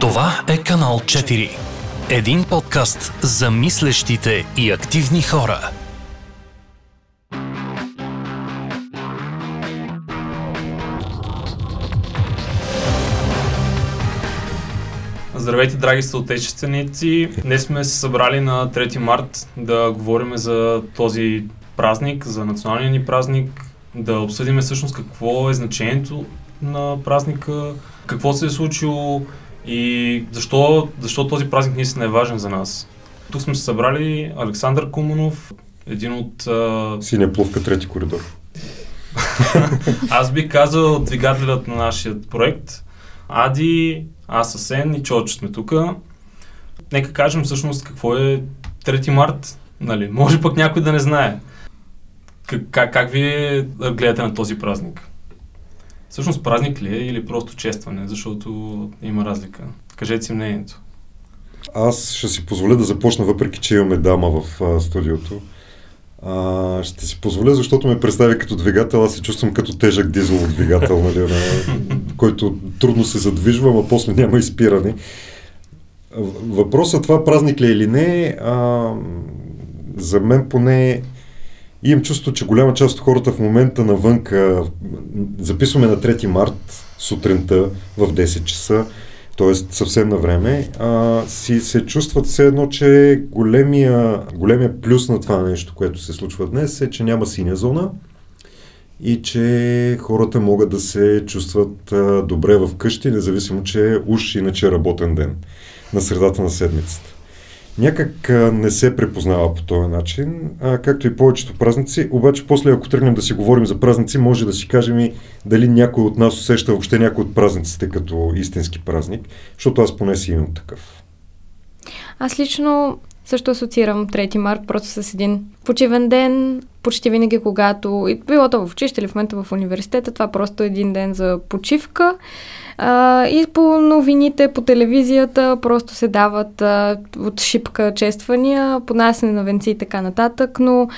Това е канал 4. Един подкаст за мислещите и активни хора. Здравейте, драги съотечественици! Днес сме се събрали на 3 март да говорим за този празник, за националния ни празник, да обсъдим всъщност какво е значението на празника, какво се е случило и защо, защо този празник наистина е важен за нас. Тук сме се събрали Александър Куманов, един от... А... Синя плувка, трети коридор. Аз би казал двигателят на нашия проект. Ади, аз Асен и Чочо сме тук. Нека кажем всъщност какво е 3 март. Нали? Може пък някой да не знае. Как, как, как вие гледате на този празник? Всъщност празник ли е или просто честване, защото има разлика? Кажете си мнението. Аз ще си позволя да започна, въпреки че имаме дама в а, студиото. А, ще си позволя, защото ме представи като двигател, аз се чувствам като тежък дизелов двигател, нали, на, който трудно се задвижвам, а после няма изпиране. Въпросът това празник ли е или не, а, за мен поне имам чувство, че голяма част от хората в момента навънка, записваме на 3 март сутринта в 10 часа, т.е. съвсем на време, си се чувстват все едно, че големия, големия плюс на това нещо, което се случва днес е, че няма синя зона и че хората могат да се чувстват добре в къщи, независимо, че е уж иначе е работен ден на средата на седмицата. Някак не се препознава по този начин, а, както и повечето празници. Обаче после, ако тръгнем да си говорим за празници, може да си кажем и дали някой от нас усеща въобще някой от празниците като истински празник, защото аз поне си имам такъв. Аз лично също асоциирам 3 март просто с един почивен ден. Почти винаги, когато, и било то в училище или в момента в университета, това просто един ден за почивка. А, и по новините, по телевизията просто се дават а, от шипка чествания, поднасяне на венци и така нататък, но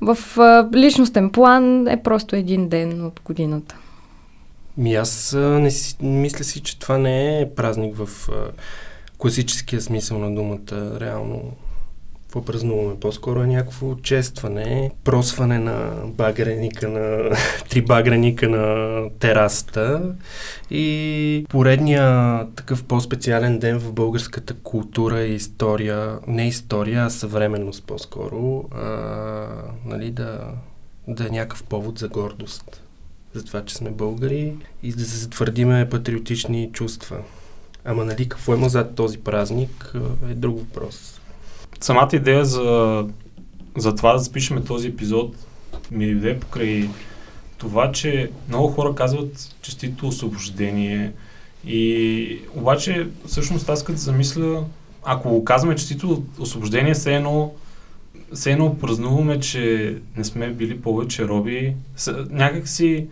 в а, личностен план е просто един ден от годината. Ми аз не си, мисля си, че това не е празник в а, класическия смисъл на думата. Реално какво празнуваме? По-скоро е някакво честване, просване на багреника на три багреника на терасата и поредния такъв по-специален ден в българската култура и история, не история, а съвременност по-скоро, а, нали, да, да е някакъв повод за гордост за това, че сме българи и да се затвърдиме патриотични чувства. Ама нали, какво има зад този празник е друг въпрос самата идея за, за това да запишеме този епизод ми дойде покрай това, че много хора казват честито освобождение. И обаче всъщност аз като замисля, ако казваме честито освобождение, все едно все едно празнуваме, че не сме били повече роби. Някак си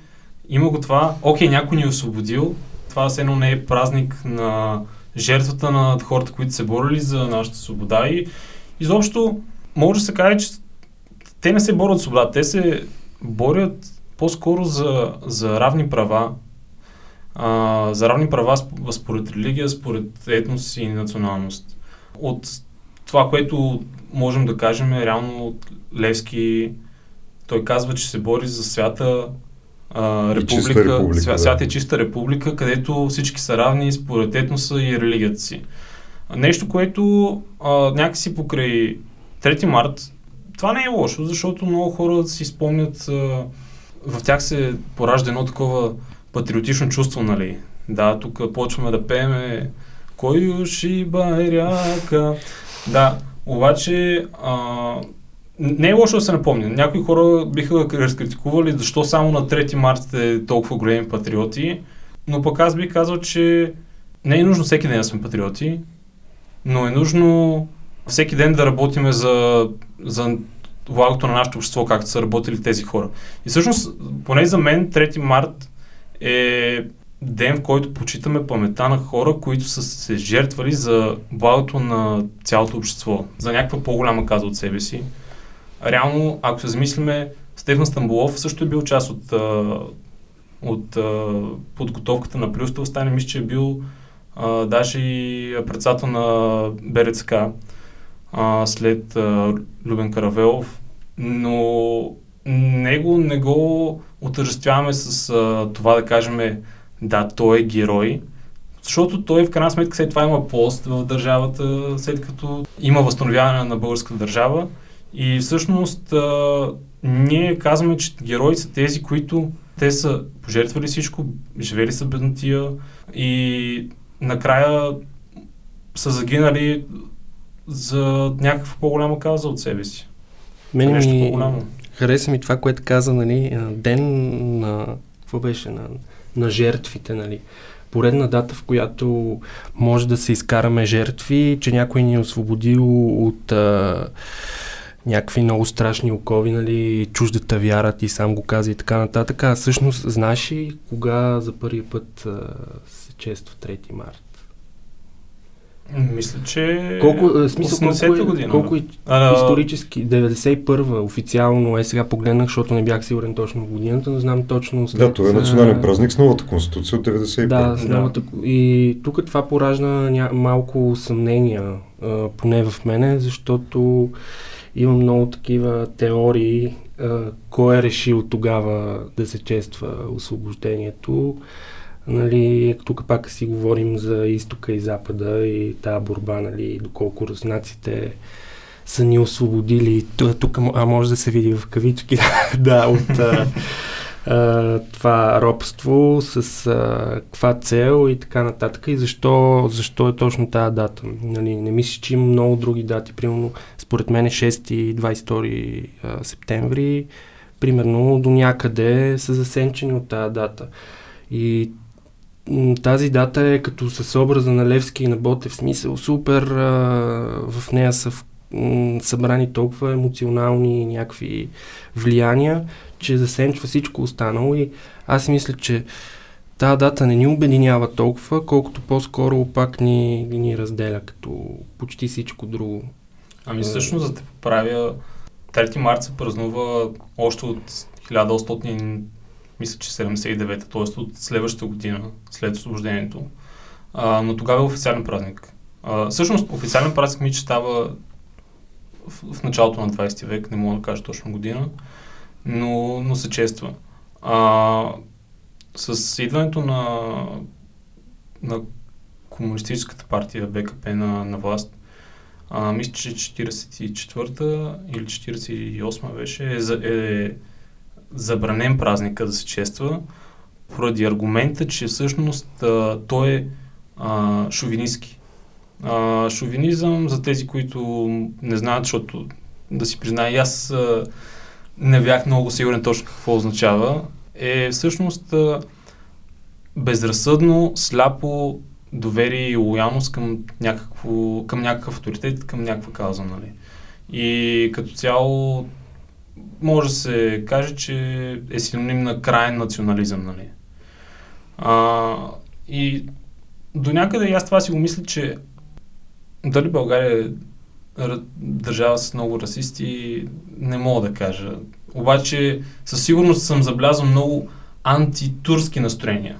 има го това, окей, някой ни е освободил, това все едно не е празник на жертвата на хората, които се борили за нашата свобода. И изобщо може да се каже, че те не се борят с свобода, те се борят по-скоро за, за равни права, а, за равни права според религия, според етнос и националност. От това, което можем да кажем е реално от Левски, той казва, че се бори за свята а, република, република свя, да. свята е чиста република, където всички са равни според етноса и религията си. Нещо, което а, някакси покрай 3 март, това не е лошо, защото много хора си спомнят, а, в тях се поражда едно такова патриотично чувство, нали? Да, тук почваме да пееме Кой уши байряка. Да, обаче а, не е лошо да се напомня. Някои хора биха разкритикували защо само на 3 март сте толкова големи патриоти, но пък аз бих казал, че не е нужно всеки ден да сме патриоти но е нужно всеки ден да работиме за, за влагото на нашето общество, както са работили тези хора. И всъщност, поне за мен, 3 март е ден, в който почитаме памета на хора, които са се жертвали за благото на цялото общество, за някаква по-голяма каза от себе си. Реално, ако се замислиме, Стефан Стамбулов също е бил част от, от подготовката на Плюстов стане, мисля, че е бил даже и председател на БРЦК а, след а, Любен Каравелов, но него не го отъждествяваме с а, това да кажем да, той е герой, защото той в крайна сметка след това има пост в държавата, след като има възстановяване на българската държава. И всъщност а, ние казваме, че герои са тези, които те са пожертвали всичко, живели са беднотия и накрая са загинали за някаква по-голяма каза от себе си. Мене Нещо ми по-голямо. хареса ми това, което каза, нали, ден на, какво беше, на, на жертвите, нали. Поредна дата, в която може да се изкараме жертви, че някой ни е освободил от а, някакви много страшни окови, нали, чуждата вяра, ти сам го каза и така нататък. А всъщност, знаеш ли кога за първи път а, се чества 3 март? Мисля, че Колко, смисъл, колко, 80-та е, година. колко е А, исторически? 91-а официално е сега погледнах, защото не бях сигурен точно в годината, но знам точно след... Да, това е национален а, празник с новата конституция от 91. Да, с Да. новата... И тук това поражда ня... малко съмнения, а, поне в мене, защото има много такива теории, а, кой е решил тогава да се чества освобождението. Нали, тук пак си говорим за изтока и запада и тази борба, нали, доколко руснаците са ни освободили. Ту- Тук, а може да се види в кавички, да, от а, а, това робство, с а, каква цел и така нататък. И защо, защо е точно тази дата? Нали, не мисля, че има много други дати. Примерно, според мен е 6 и 22 а, септември, примерно до някъде са засенчени от тази дата. И тази дата е като с образа на Левски и на Ботев смисъл супер, а, в нея са в, м, събрани толкова емоционални някакви влияния, че засенчва всичко останало и аз мисля, че тази дата не ни обединява толкова, колкото по-скоро пак ни, ни разделя като почти всичко друго. Ами всъщност, за да те поправя, 3 марта се празнува още от 1800, мисля, че 79-та, т.е. от следващата година, след освобождението. А, но тогава е официален празник. А, всъщност, официален празник ми, че става в, в началото на 20 век, не мога да кажа точно година, но, но се чества. А, с идването на, на комунистическата партия БКП на, на власт, а, мисля, че 44-та или 48-та беше е, е забранен празника да се чества, поради аргумента, че всъщност а, той е а, шовинистки. А, шовинизъм, за тези, които не знаят, защото да си призная, аз а, не бях много сигурен точно какво означава, е всъщност а, безразсъдно, сляпо доверие и лоялност към, някакво, към някакъв авторитет, към някаква кауза, нали. И като цяло може да се каже, че е синоним на крайен национализъм, нали. А, и до някъде и аз това си го мисля, че дали България е държава с много расисти, не мога да кажа. Обаче със сигурност съм забелязал много антитурски настроения.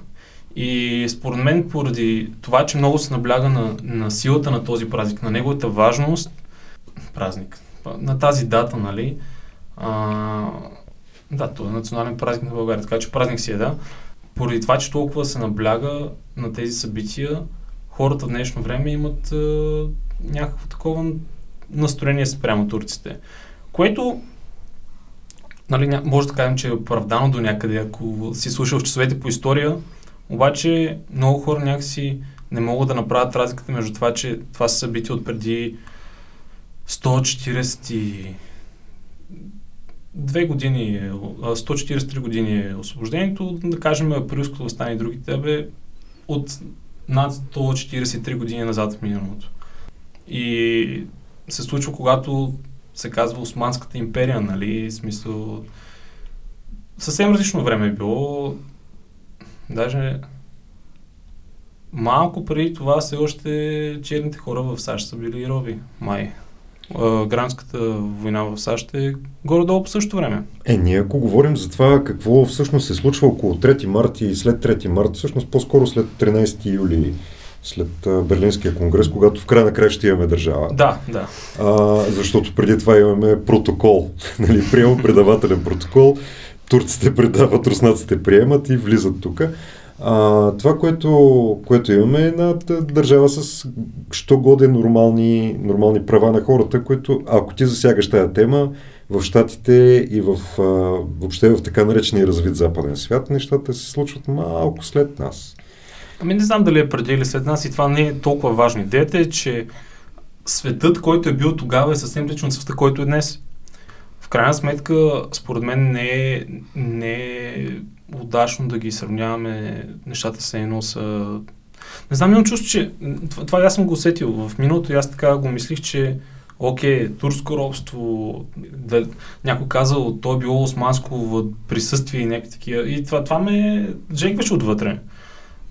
И според мен, поради това, че много се набляга на, на силата на този празник, на неговата важност, празник, на тази дата, нали, а, да, това е национален празник на България, така че празник си е, да. Поради това, че толкова се набляга на тези събития, хората в днешно време имат а, някакво такова настроение спрямо турците. Което нали, може да кажем, че е оправдано до някъде, ако си слушал в часовете по история, обаче много хора някакси не могат да направят разликата между това, че това са събития от преди 142 години, е- а, 143 години е освобождението, да кажем априлското възстание и другите, бе, от над 143 години назад в миналото. И се случва, когато се казва Османската империя, нали, в смисъл... Съвсем различно време е било. Даже малко преди това все още черните хора в САЩ са били роби. Май. А, Гражданската война в САЩ е горе-долу по същото време. Е, ние ако говорим за това какво всъщност се случва около 3 марта и след 3 марта, всъщност по-скоро след 13 юли след а, Берлинския конгрес, когато в край на края ще имаме държава. Да, да. А, защото преди това имаме протокол, нали, приема предавателен протокол, турците предават, руснаците приемат и влизат тук. А, това, което, което имаме е една държава с що годе нормални, нормални права на хората, които, ако ти засягаш тази тема, в Штатите и в, а, въобще в така наречения развит западен свят, нещата се случват малко след нас. Ами не знам дали е преди или след нас и това не е толкова важно. Идеята е, че светът, който е бил тогава е съвсем лично от света, който е днес. В крайна сметка, според мен не е, не е удачно да ги сравняваме нещата с едно са... Не знам, имам чувство, че това, това аз съм го усетил. В миналото аз така го мислих, че окей, турско робство, да, някой казал, то е било османско присъствие и някакви такива. И това, това ме джекваше отвътре.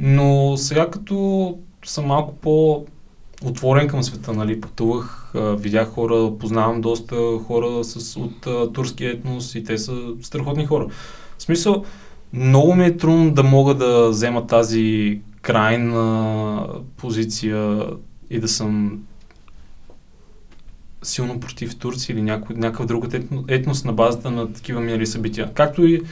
Но сега като съм малко по отворен към света, нали, пътувах, видях хора, познавам доста хора с, от а, турски етнос и те са страхотни хора. В смисъл, много ми е трудно да мога да взема тази крайна позиция и да съм силно против Турция или някой, някакъв друг етнос на базата на такива минали събития. Както и,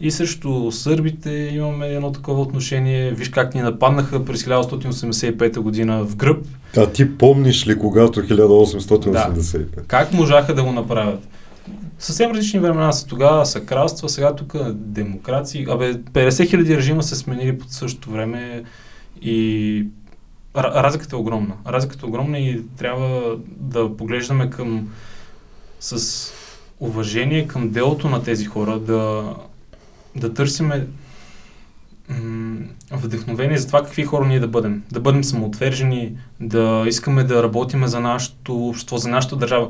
и срещу сърбите имаме едно такова отношение. Виж как ни нападнаха през 1885 година в гръб. А ти помниш ли когато 1885? Да. Как можаха да го направят? Съвсем различни времена са тогава, са кралства, сега тук демокрации. Абе, 50 хиляди режима се сменили по същото време и разликата е огромна. Разликата е огромна и трябва да поглеждаме към с уважение към делото на тези хора, да, да търсиме м- вдъхновение за това какви хора ние да бъдем. Да бъдем самоотвержени, да искаме да работиме за нашето общество, за нашата държава.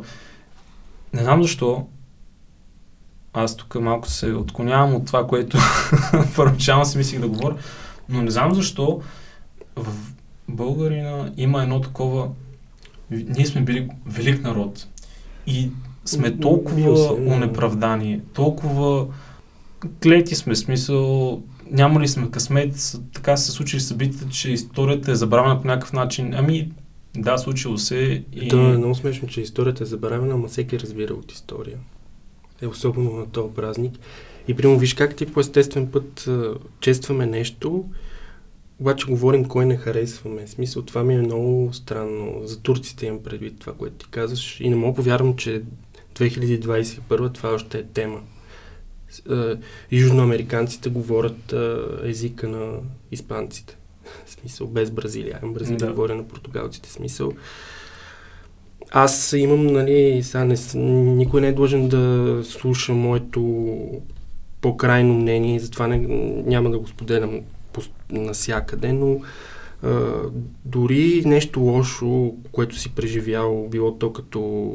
Не знам защо, аз тук малко се отклонявам от това, което първоначално си мислих да говоря, но не знам защо в българина има едно такова... Ние сме били велик народ и сме толкова унеправдани, толкова клети сме, смисъл, няма ли сме късмет, така се случили събитията, че историята е забравена по някакъв начин. Ами, да, случило се. И... То е много смешно, че историята е забравена, но всеки разбира от история. Е особено на този празник. И прямо виж как ти по естествен път честваме нещо, обаче говорим кой не харесваме. В смисъл, това ми е много странно. За турците имам предвид това, което ти казваш. И не мога повярвам, че 2021 това още е тема. Южноамериканците говорят езика на испанците. Смисъл, без Бразилия. Бразилия да. говоря на португалците. Смисъл. Аз имам, нали, сега не, никой не е длъжен да слуша моето по-крайно мнение и затова не, няма да го споделям насякъде, но а, дори нещо лошо, което си преживял, било то като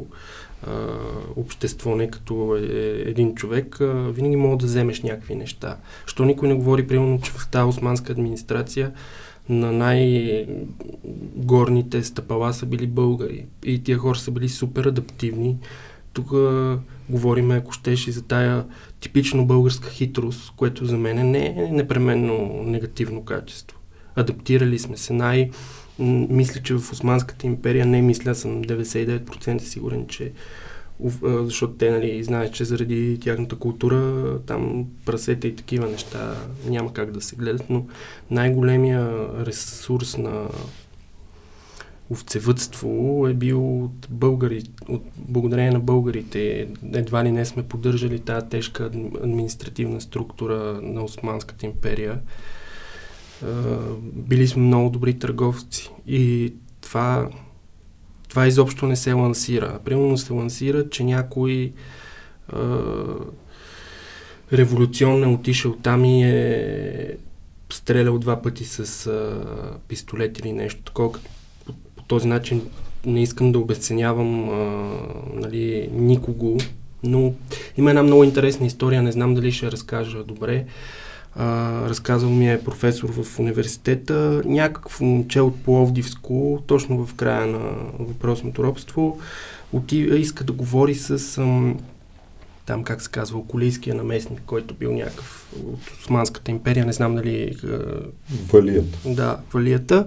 общество, не като е, един човек, а, винаги мога да вземеш някакви неща. Що никой не говори, примерно, че в тази османска администрация на най-горните стъпала са били българи. И тия хора са били супер адаптивни. Тук говорим, ако щеше, за тая типично българска хитрост, което за мен не е непременно негативно качество. Адаптирали сме се най- мисля, че в Османската империя не мисля, съм 99% сигурен, че защото те нали, знаят, че заради тяхната култура там прасета и такива неща няма как да се гледат, но най-големия ресурс на овцевътство е бил от българи, от благодарение на българите. Едва ли не сме поддържали тази тежка административна структура на Османската империя. Били сме много добри търговци и това това изобщо не се лансира. Примерно се лансира, че някой а, революционно е отишъл там и е стрелял два пъти с а, пистолет или нещо такова. По, по този начин не искам да обесценявам а, нали, никого, но има една много интересна история, не знам дали ще разкажа добре. А, разказал ми е професор в университета, някакво момче от Пловдивско, точно в края на въпросното робство, отива, иска да говори с ам, там, как се казва, околийския наместник, който бил някакъв от Османската империя, не знам дали... Валията. Да, Валията.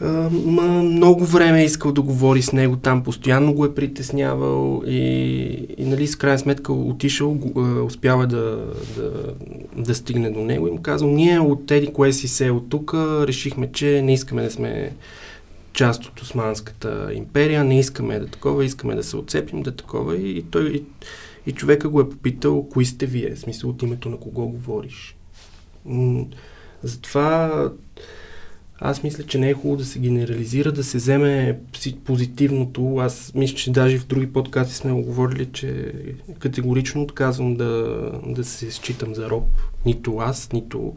Ма, много време е искал да говори с него там, постоянно го е притеснявал и, и нали, с крайна сметка отишъл, го, а, успява да, да, да стигне до него и му казал, ние от теди кое си се от тук решихме, че не искаме да сме част от Османската империя, не искаме да такова, искаме да се отцепим да такова и, и той и, и човека го е попитал, кои сте вие, в смисъл от името на кого говориш. М- затова аз мисля, че не е хубаво да се генерализира, да се вземе позитивното. Аз мисля, че даже в други подкасти сме го говорили, че категорично отказвам да, да се считам за роб. Нито аз, нито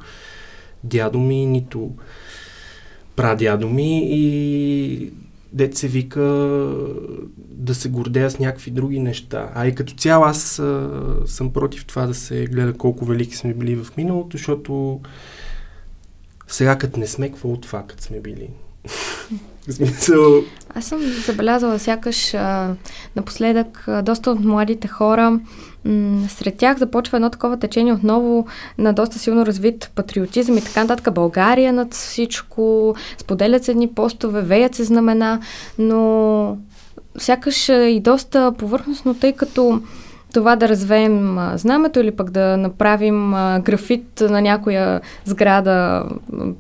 дядо ми, нито прадядо ми и дет се вика да се гордея с някакви други неща. А и като цяло аз а, съм против това да се гледа колко велики сме били в миналото, защото сега като не сме, какво от това, като сме били? смисъл... Аз съм забелязала сякаш а, напоследък а, доста от младите хора сред тях започва едно такова течение отново на доста силно развит патриотизъм и така нататък. България над всичко, споделят се едни постове, веят се знамена, но сякаш и доста повърхностно, тъй като това да развеем знамето или пък да направим графит на някоя сграда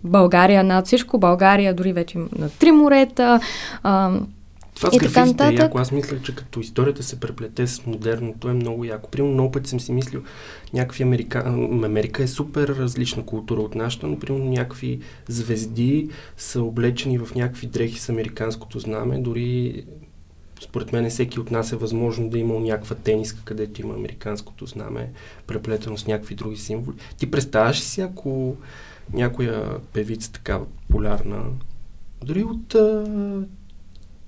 България над всичко, България дори вече на три морета. А, това с нататък. Е яко. Аз мисля, че като историята се преплете с модерното е много яко. Примерно много пъти съм си мислил, някакви Америка... Америка е супер различна култура от нашата, но примерно някакви звезди са облечени в някакви дрехи с американското знаме, дори според мен всеки от нас е възможно да има някаква тениска, където има американското знаме, преплетено с някакви други символи. Ти представяш ли си, ако някоя певица такава популярна, дори от а,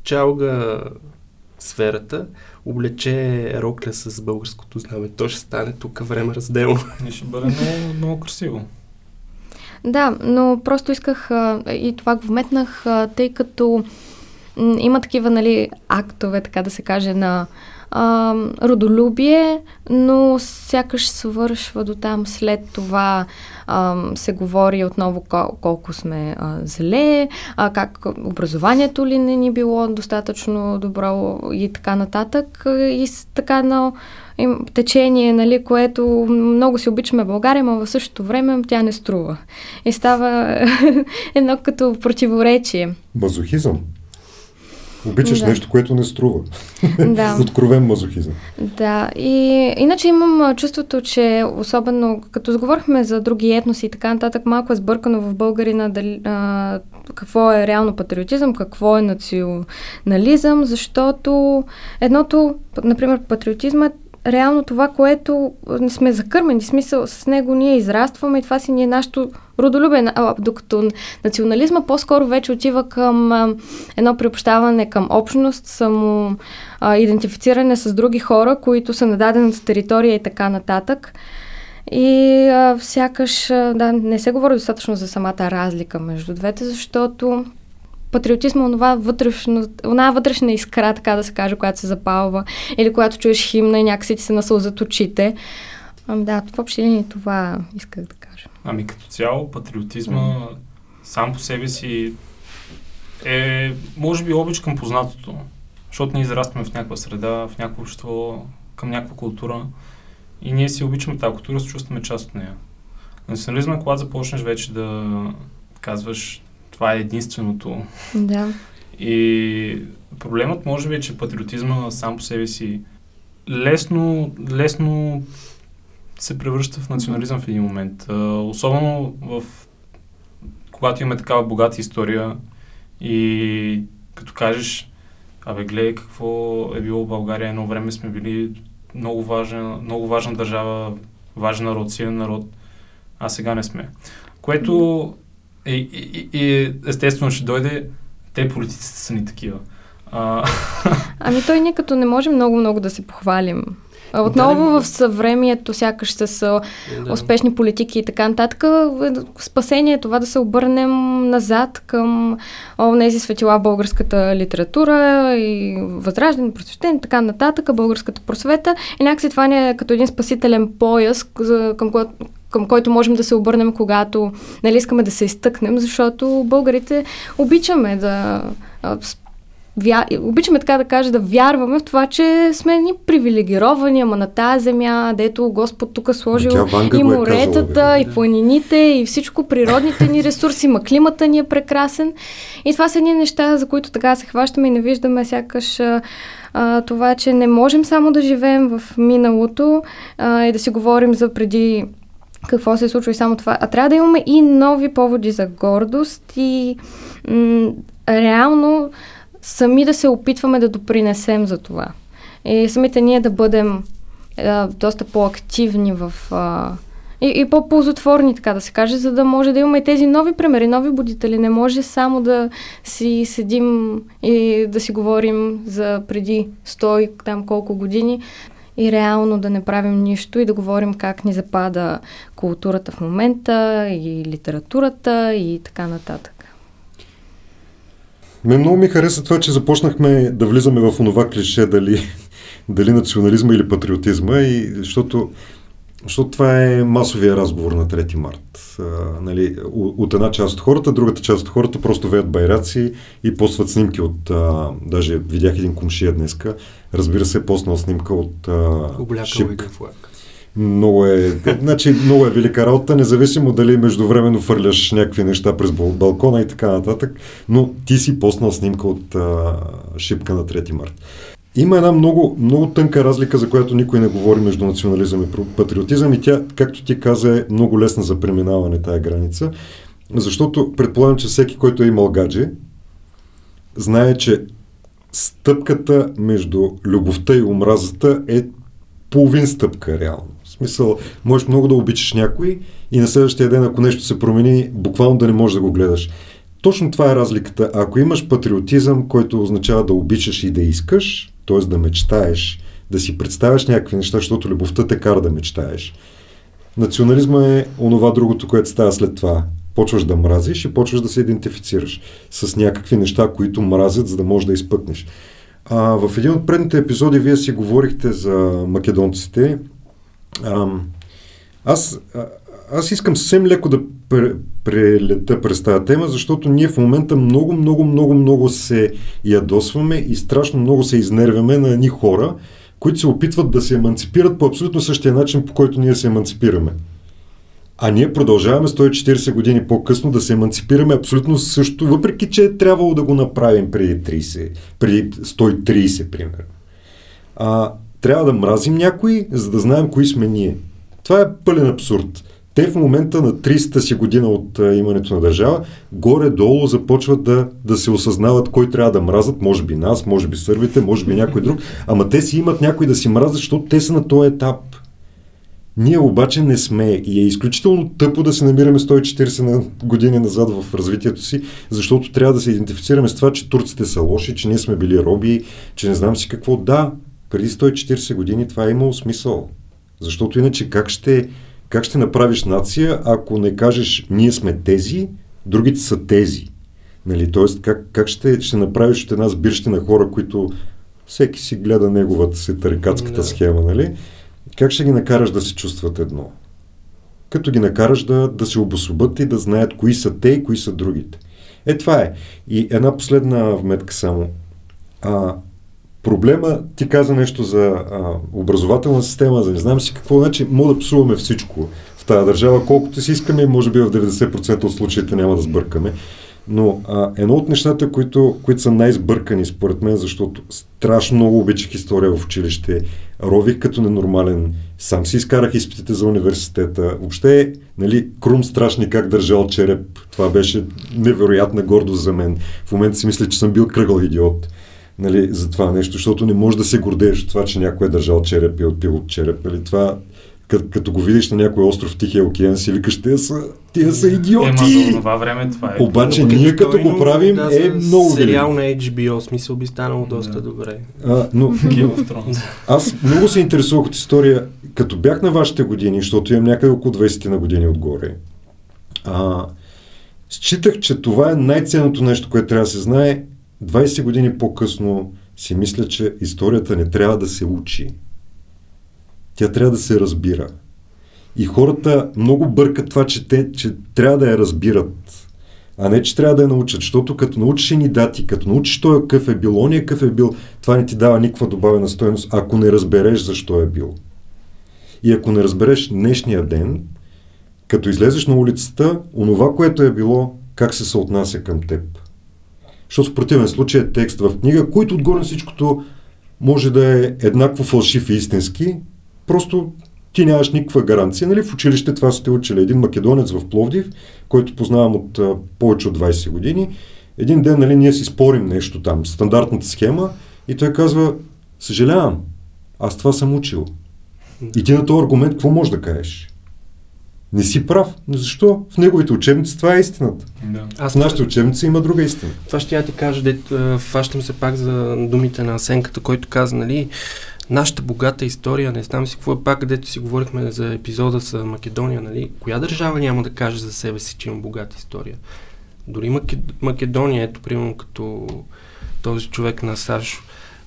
чалга сферата, облече рокля с българското знаме. То ще стане тук време разделно. И ще бъде много, много красиво. Да, но просто исках а, и това го вметнах, а, тъй като има такива, нали, актове, така да се каже, на а, родолюбие, но сякаш свършва до там след това а, се говори отново кол- колко сме а, зле, а, как образованието ли не ни било достатъчно добро и така нататък. И така едно течение, нали, което много си обичаме България, но в същото време тя не струва. И става едно като противоречие. Мазохизъм. Обичаш да. нещо, което не струва. Да. Откровен мазохизъм. Да. И иначе имам чувството, че особено като заговорихме за други етноси и така нататък, малко е сбъркано в българина дали, а, какво е реално патриотизъм, какво е национализъм, защото едното, например, патриотизма е реално това, което сме закърмени, смисъл с него ние израстваме и това си ни е нашето родолюбие, докато национализма по-скоро вече отива към едно приобщаване към общност, само идентифициране с други хора, които са на дадената територия и така нататък. И а, сякаш да, не се говори достатъчно за самата разлика между двете, защото патриотизма, онова вътрешно, она вътрешна искра, така да се каже, която се запалва, или когато чуеш химна и някакси ти се насълзат очите. Ам, да, в общи линии това исках да кажа. Ами като цяло патриотизма mm. сам по себе си е, може би, обич към познатото. Защото ние израстваме в някаква среда, в някакво общество, към някаква култура и ние си обичаме тази култура, се чувстваме част от нея. Национализма, когато започнеш вече да казваш това е единственото. Да. И проблемът може би е, че патриотизма сам по себе си лесно, лесно се превръща в национализъм в един момент. особено в когато имаме такава богата история и като кажеш, абе гледай какво е било в България, едно време сме били много важна, много важна държава, важен народ, силен народ, а сега не сме. Което и, и, и естествено ще дойде, те политиците са ни такива. А... Ами той ние като не можем много-много да се похвалим. Отново да, в съвремието сякаш с да. успешни политики и така нататък. Спасение е това да се обърнем назад към тези светила в българската литература и възраждане, просвещение така нататък, българската просвета. И някакси това ни е като един спасителен пояс, към, към който можем да се обърнем, когато нали, искаме да се изтъкнем, защото българите обичаме да вя... обичаме така да кажа, да вярваме в това, че сме ни привилегировани, ама на тази земя, дето Господ тук е сложил и е моретата, е казала, и планините, и всичко, природните ни ресурси, ма климата ни е прекрасен. И това са едни неща, за които така се хващаме и не виждаме сякаш а, това, че не можем само да живеем в миналото а, и да си говорим за преди какво се случва и само това. А трябва да имаме и нови поводи за гордост и м- реално сами да се опитваме да допринесем за това. И самите ние да бъдем а, доста по-активни в... А, и, и по-ползотворни, така да се каже, за да може да имаме и тези нови примери, нови будители. Не може само да си седим и да си говорим за преди 100 и там колко години и реално да не правим нищо и да говорим как ни запада културата в момента и литературата и така нататък. Ме много ми хареса това, че започнахме да влизаме в онова клише дали, дали национализма или патриотизма, и, защото, защото това е масовия разговор на 3 март. А, нали, от една част от хората, другата част от хората просто веят байраци и постват снимки от... А, даже видях един комшия днеска, разбира се, поснал снимка от а, шипка. Много е, значи, много е велика работа, независимо дали междувременно фърляш някакви неща през балкона и така нататък, но ти си поснал снимка от а, шипка на 3 март. Има една много, много тънка разлика, за която никой не говори между национализъм и патриотизъм и тя, както ти каза, е много лесна за преминаване тая граница, защото предполагам, че всеки, който е имал гадже, знае, че стъпката между любовта и омразата е половин стъпка реално смисъл, можеш много да обичаш някой и на следващия ден, ако нещо се промени, буквално да не можеш да го гледаш. Точно това е разликата. Ако имаш патриотизъм, който означава да обичаш и да искаш, т.е. да мечтаеш, да си представяш някакви неща, защото любовта те кара да мечтаеш. Национализма е онова другото, което става след това. Почваш да мразиш и почваш да се идентифицираш с някакви неща, които мразят, за да можеш да изпъкнеш. А, в един от предните епизоди вие си говорихте за македонците а, аз, аз искам съвсем леко да прелета през тази тема, защото ние в момента много, много, много, много се ядосваме и страшно много се изнервяме на едни хора, които се опитват да се еманципират по абсолютно същия начин, по който ние се еманципираме. А ние продължаваме 140 години по-късно да се еманципираме абсолютно също, въпреки че е трябвало да го направим преди 30, преди 130, примерно. А, трябва да мразим някой, за да знаем кои сме ние. Това е пълен абсурд. Те в момента на 30-та си година от а, имането на държава, горе-долу започват да, да се осъзнават кой трябва да мразат, може би нас, може би сърбите, може би някой друг, ама те си имат някой да си мразят, защото те са на този етап. Ние обаче не сме и е изключително тъпо да се намираме 140 години назад в развитието си, защото трябва да се идентифицираме с това, че турците са лоши, че ние сме били роби, че не знам си какво. Да, преди 140 години това е имало смисъл. Защото иначе как ще, как ще направиш нация, ако не кажеш ние сме тези, другите са тези? Нали? Тоест, как, как ще, ще направиш от една сбирщина хора, които всеки си гледа неговата си тарикатската схема, нали? Как ще ги накараш да се чувстват едно? Като ги накараш да, да се обособят и да знаят кои са те и кои са другите. Е, това е. И една последна вметка само. А, Проблема, ти каза нещо за а, образователна система, за не знам си какво, значи мога да псуваме всичко в тази държава, колкото си искаме, може би в 90% от случаите няма да сбъркаме. Но а, едно от нещата, които, които са най-сбъркани според мен, защото страшно много обичах история в училище, рових като ненормален, сам си изкарах изпитите за университета. Въобще, нали, Крум страшни как държал череп. Това беше невероятна гордост за мен. В момента си мисля, че съм бил кръгъл идиот нали, за това нещо, защото не можеш да се гордееш от това, че някой е държал череп и е отпил от череп. Нали, това, като, като го видиш на някой остров в Тихия океан, си викаш, те са, тия са идиоти. Ема за това време това е. Обаче ние като го правим да, е много Сериал на HBO, смисъл би станало доста да. добре. А, но, аз много се интересувах от история, като бях на вашите години, защото имам някъде около 20 на години отгоре. А, считах, че това е най-ценното нещо, което трябва да се знае 20 години по-късно си мисля, че историята не трябва да се учи. Тя трябва да се разбира. И хората много бъркат това, че, те, че трябва да я разбират, а не, че трябва да я научат. Защото като научиш ни дати, като научиш той какъв е бил, ония какъв е бил, това не ти дава никаква добавена стоеност, ако не разбереш защо е бил. И ако не разбереш днешния ден, като излезеш на улицата, онова, което е било, как се съотнася към теб. Защото в противен случай е текст в книга, който отгоре на всичкото може да е еднакво фалшив и истински, просто ти нямаш никаква гаранция. Нали? В училище това сте учили. Един македонец в Пловдив, който познавам от а, повече от 20 години, един ден нали, ние си спорим нещо там, стандартната схема, и той казва, съжалявам, аз това съм учил. И ти на този аргумент какво можеш да кажеш? Не си прав. Но защо? В неговите учебници това е истината. Да. Аз В нашите учебници има друга истина. Това ще я ти кажа, де, фащам се пак за думите на Асенката, който каза, нали, нашата богата история, не знам си какво е пак, където си говорихме за епизода с Македония, нали, коя държава няма да каже за себе си, че има богата история? Дори Макед... Македония, ето, примерно, като този човек на Сашо,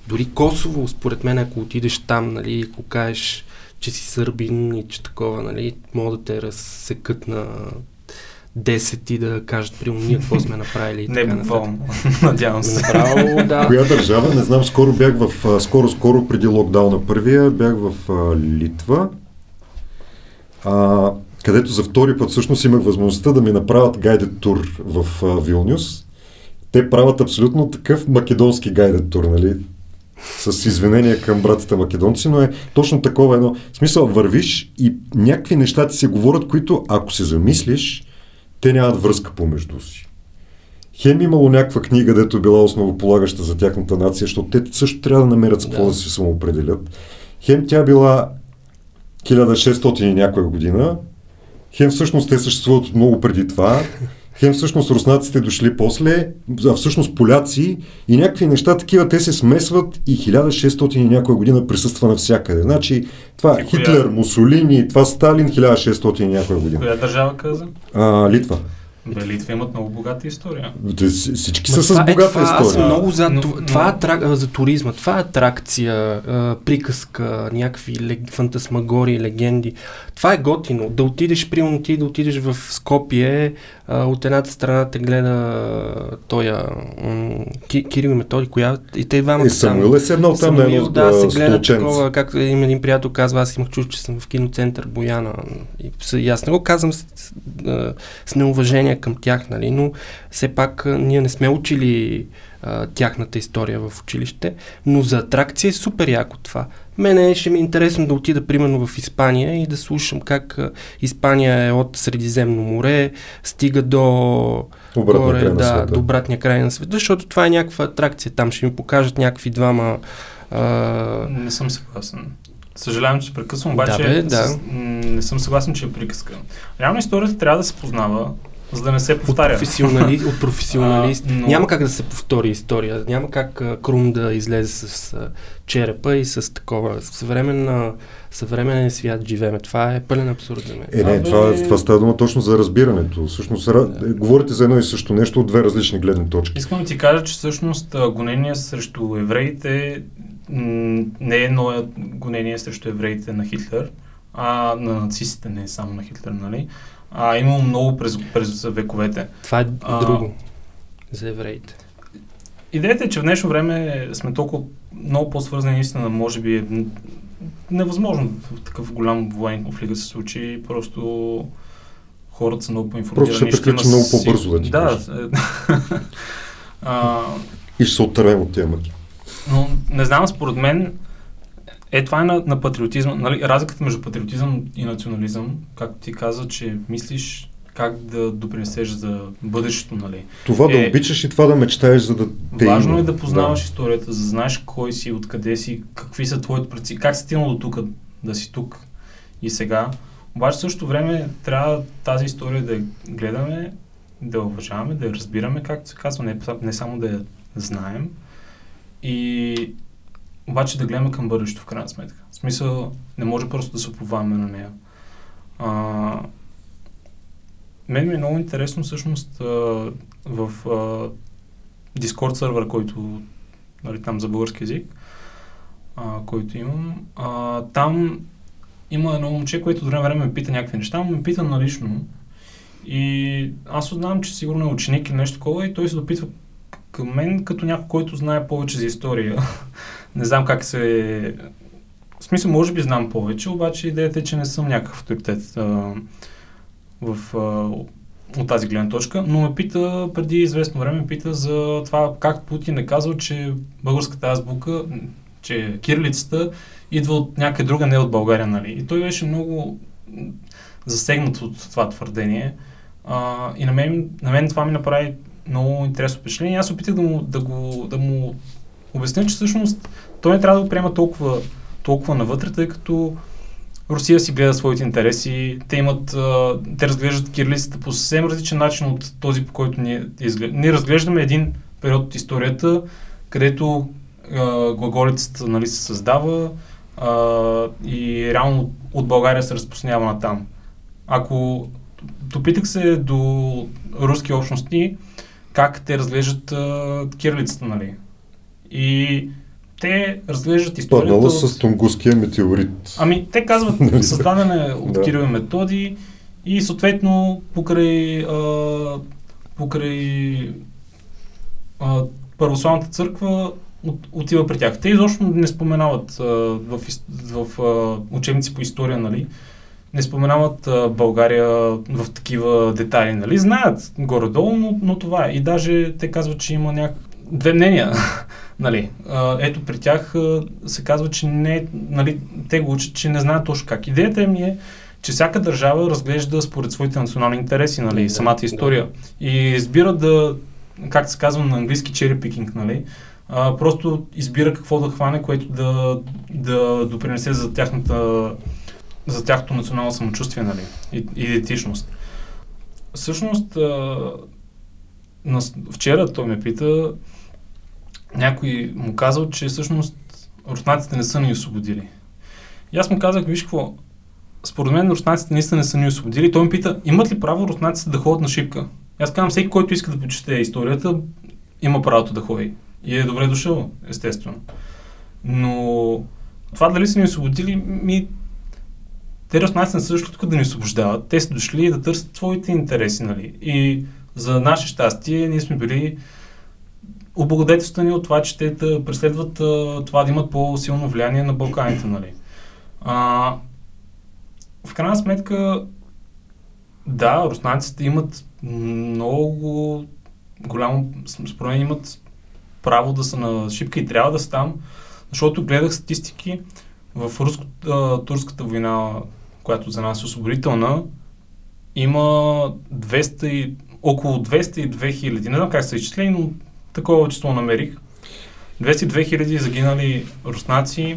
дори Косово, според мен, ако отидеш там, нали, ако кажеш, че си сърбин и че такова, нали, могат да те разсекат на 10 и да кажат, примерно, ние какво сме направили и Не буквално, надявам се. Направо, да. Коя държава? Не знам, скоро бях в, скоро, скоро преди локдауна първия, бях в Литва, а, където за втори път всъщност имах възможността да ми направят гайдед тур в а, Вилнюс. Те правят абсолютно такъв македонски гайдед тур, нали? С извинения към братите македонци, но е точно такова едно. В смисъл, вървиш и някакви неща ти се говорят, които ако се замислиш, те нямат връзка помежду си. Хем имало някаква книга, дето била основополагаща за тяхната нация, защото те също трябва да намерят с какво Да. да се самоопределят. Хем тя била 1600 и някоя година, хем всъщност те съществуват много преди това, хем всъщност руснаците дошли после, а всъщност поляци и някакви неща такива, те се смесват и 1600 и някоя година присъства навсякъде. Значи това И коя? Хитлер, Мусолини, това Сталин 1600 и някоя година. Коя държава каза? А, Литва. Бе, Литва имат много богата история. Всички са с е- богата това, Аз съм история. много за, Но- това, но- това е атрак, а, за туризма. Това е атракция, а, приказка, някакви лег, фантасмагории, легенди. Това е готино. Да отидеш, примерно ти да отидеш в Скопие, а, от едната страна те гледа м- Ки, Кирил и Методи, коя и те двамата Е, Самуил е седнал там на Самуил, едно да, се гледа такова, както един, един приятел казва, аз имах чувство, че съм в киноцентър Бояна. И, и аз не го казвам с, с неуважение към тях, нали, но все пак ние не сме учили а, тяхната история в училище, но за атракция е супер яко това. Мене ще ми е интересно да отида примерно в Испания и да слушам как а, Испания е от Средиземно море, стига до Обратния горе, край на да, до обратния край на света, защото това е някаква атракция. Там ще ми покажат някакви двама а, Не съм съгласен. Съжалявам, че прекъсвам, обаче Да, бе, да. С, не съм съгласен, че е приказка. Реално историята трябва да се познава, за да не се от, повтаря. професионали, от професионалист. А, но- Няма как да се повтори история. Няма как а, Крум да излезе с а, черепа и с такова. Съвременна, съвременен свят живееме. Това е пълен абсурд за мен. Е, не, това, това става дума точно за разбирането. Всъщност, е, говорите за едно и също нещо от две различни гледни точки. Искам да ти кажа, че всъщност а, гонения срещу евреите не е едно гонение срещу евреите на Хитлер, а на нацистите, не е само на Хитлер, нали? А имало много през, през вековете. Това е А. друго за евреите. Идеята е, че в днешно време сме толкова много по-свързани, наистина, може би е невъзможно в такъв голям военен конфликт да се случи, просто хората са много по-информирани. Просто ще приключи много по-бързо, да ти Да. е, а, И ще се оттървем от тия мъки. но не знам, според мен, е това е на, на патриотизма. Нали, разликата между патриотизъм и национализъм, както ти каза, че мислиш как да допринесеш за бъдещето, нали? Това да Е, обичаш и това да мечтаеш, за да те Важно има. е да познаваш историята, за да знаеш кой си, откъде си, какви са твоите предци, как си стигнал до тук, да си тук и сега. Обаче в същото време трябва тази история да я гледаме, да я уважаваме, да я разбираме, както се казва, не, не само да я знаем. И обаче да гледаме към бъдещето в крайна сметка. В смисъл, не може просто да се оповаваме на нея. А, мен ми е много интересно всъщност а, в а, Discord сервер, който нали, там за български язик, а, който имам. А, там има едно момче, което от време ме пита някакви неща, но ме пита налично. И аз знам, че сигурно е ученик или нещо такова и той се допитва към мен като някой, който знае повече за история. не знам как се... В смисъл, може би знам повече, обаче идеята е, че не съм някакъв авторитет а, в, а, от тази гледна точка, но ме пита, преди известно време ме пита за това как Путин е казал, че българската азбука, че кирилицата идва от някъде друга, не от България, нали? И той беше много засегнат от това твърдение. А, и на мен, на мен това ми направи много интересно впечатление. Аз опитах да му, да, го, да му обясня, че всъщност той не трябва да го приема толкова, толкова навътре, тъй като Русия си гледа своите интереси, те имат, те разглеждат кирилицата по съвсем различен начин от този, по който ние изглеждаме. Ние разглеждаме един период от историята, където глаголицата нали, се създава а, и реално от България се разпространява на там. Ако допитах се до руски общности, как те разглеждат а, кирилицата, нали? И те разглеждат историята... Паднала от... с Тунгуския метеорит. Ами, те казват нали? създадене от да. Кирил методи и съответно покрай, а, покрай а, православната църква от, отива при тях. Те изобщо не споменават а, в, в а, учебници по история, нали, не споменават а, България в такива детайли, нали, знаят горе-долу, но, но това е. И даже те казват, че има няк... две мнения, нали. Ето при тях се казва, че не, нали, те го учат, че не знаят точно как. Идеята ми е, че всяка държава разглежда според своите национални интереси, нали, самата история. И избира да, как се казва на английски, cherry picking, нали, а, просто избира какво да хване, което да, да допринесе за тяхната за тяхното национално самочувствие нали, и идентичност. Всъщност, а, на, вчера той ме пита, някой му казал, че всъщност руснаците не са ни освободили. И аз му казах, виж какво, според мен руснаците наистина не са ни освободили. Той ме пита, имат ли право руснаците да ходят на шипка? Аз казвам, всеки, който иска да почете историята, има правото да ходи. И е добре дошъл, естествено. Но това дали са ни освободили, ми... Те руснаци не са дошли тук да ни освобождават. Те са дошли да търсят своите интереси, нали? И за наше щастие ние сме били облагодетелствани от това, че те да преследват а, това да имат по-силно влияние на Балканите, нали? А, в крайна сметка, да, руснаците имат много голямо, според имат право да са на шипка и трябва да са там, защото гледах статистики в руско-турската война, която за нас е освободителна, има 200 и, около 202 хиляди, не знам как са изчислени, но такова число намерих. 202 хиляди загинали руснаци,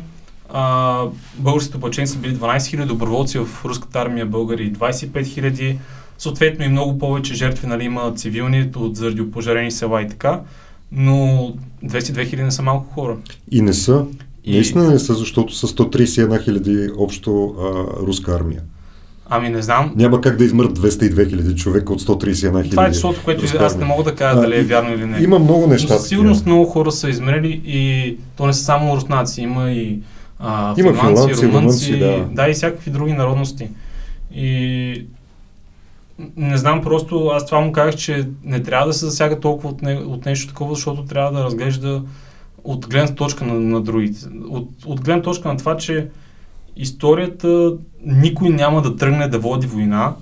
а, българските оплачени са били 12 хиляди, доброволци в руската армия българи 25 хиляди, съответно и много повече жертви нали, има цивилни от заради опожарени села и така но 202 хиляди не са малко хора. И не са. И... Наистина не са, защото са 131 хиляди общо а, руска армия. Ами не знам. Няма как да измърт 202 хиляди човека от 131 хиляди. Това е числото, което аз не мога да кажа а, дали е вярно или не. Има много неща. Но със сигурност много хора са измерили и то не са само руснаци, има и а, има финландци, финландци румънци, да. да, и всякакви други народности. И не знам, просто аз това му казах, че не трябва да се засяга толкова от, не, от нещо такова, защото трябва да разглежда от гледна точка на, на другите. От, от гледна точка на това, че историята никой няма да тръгне да води война,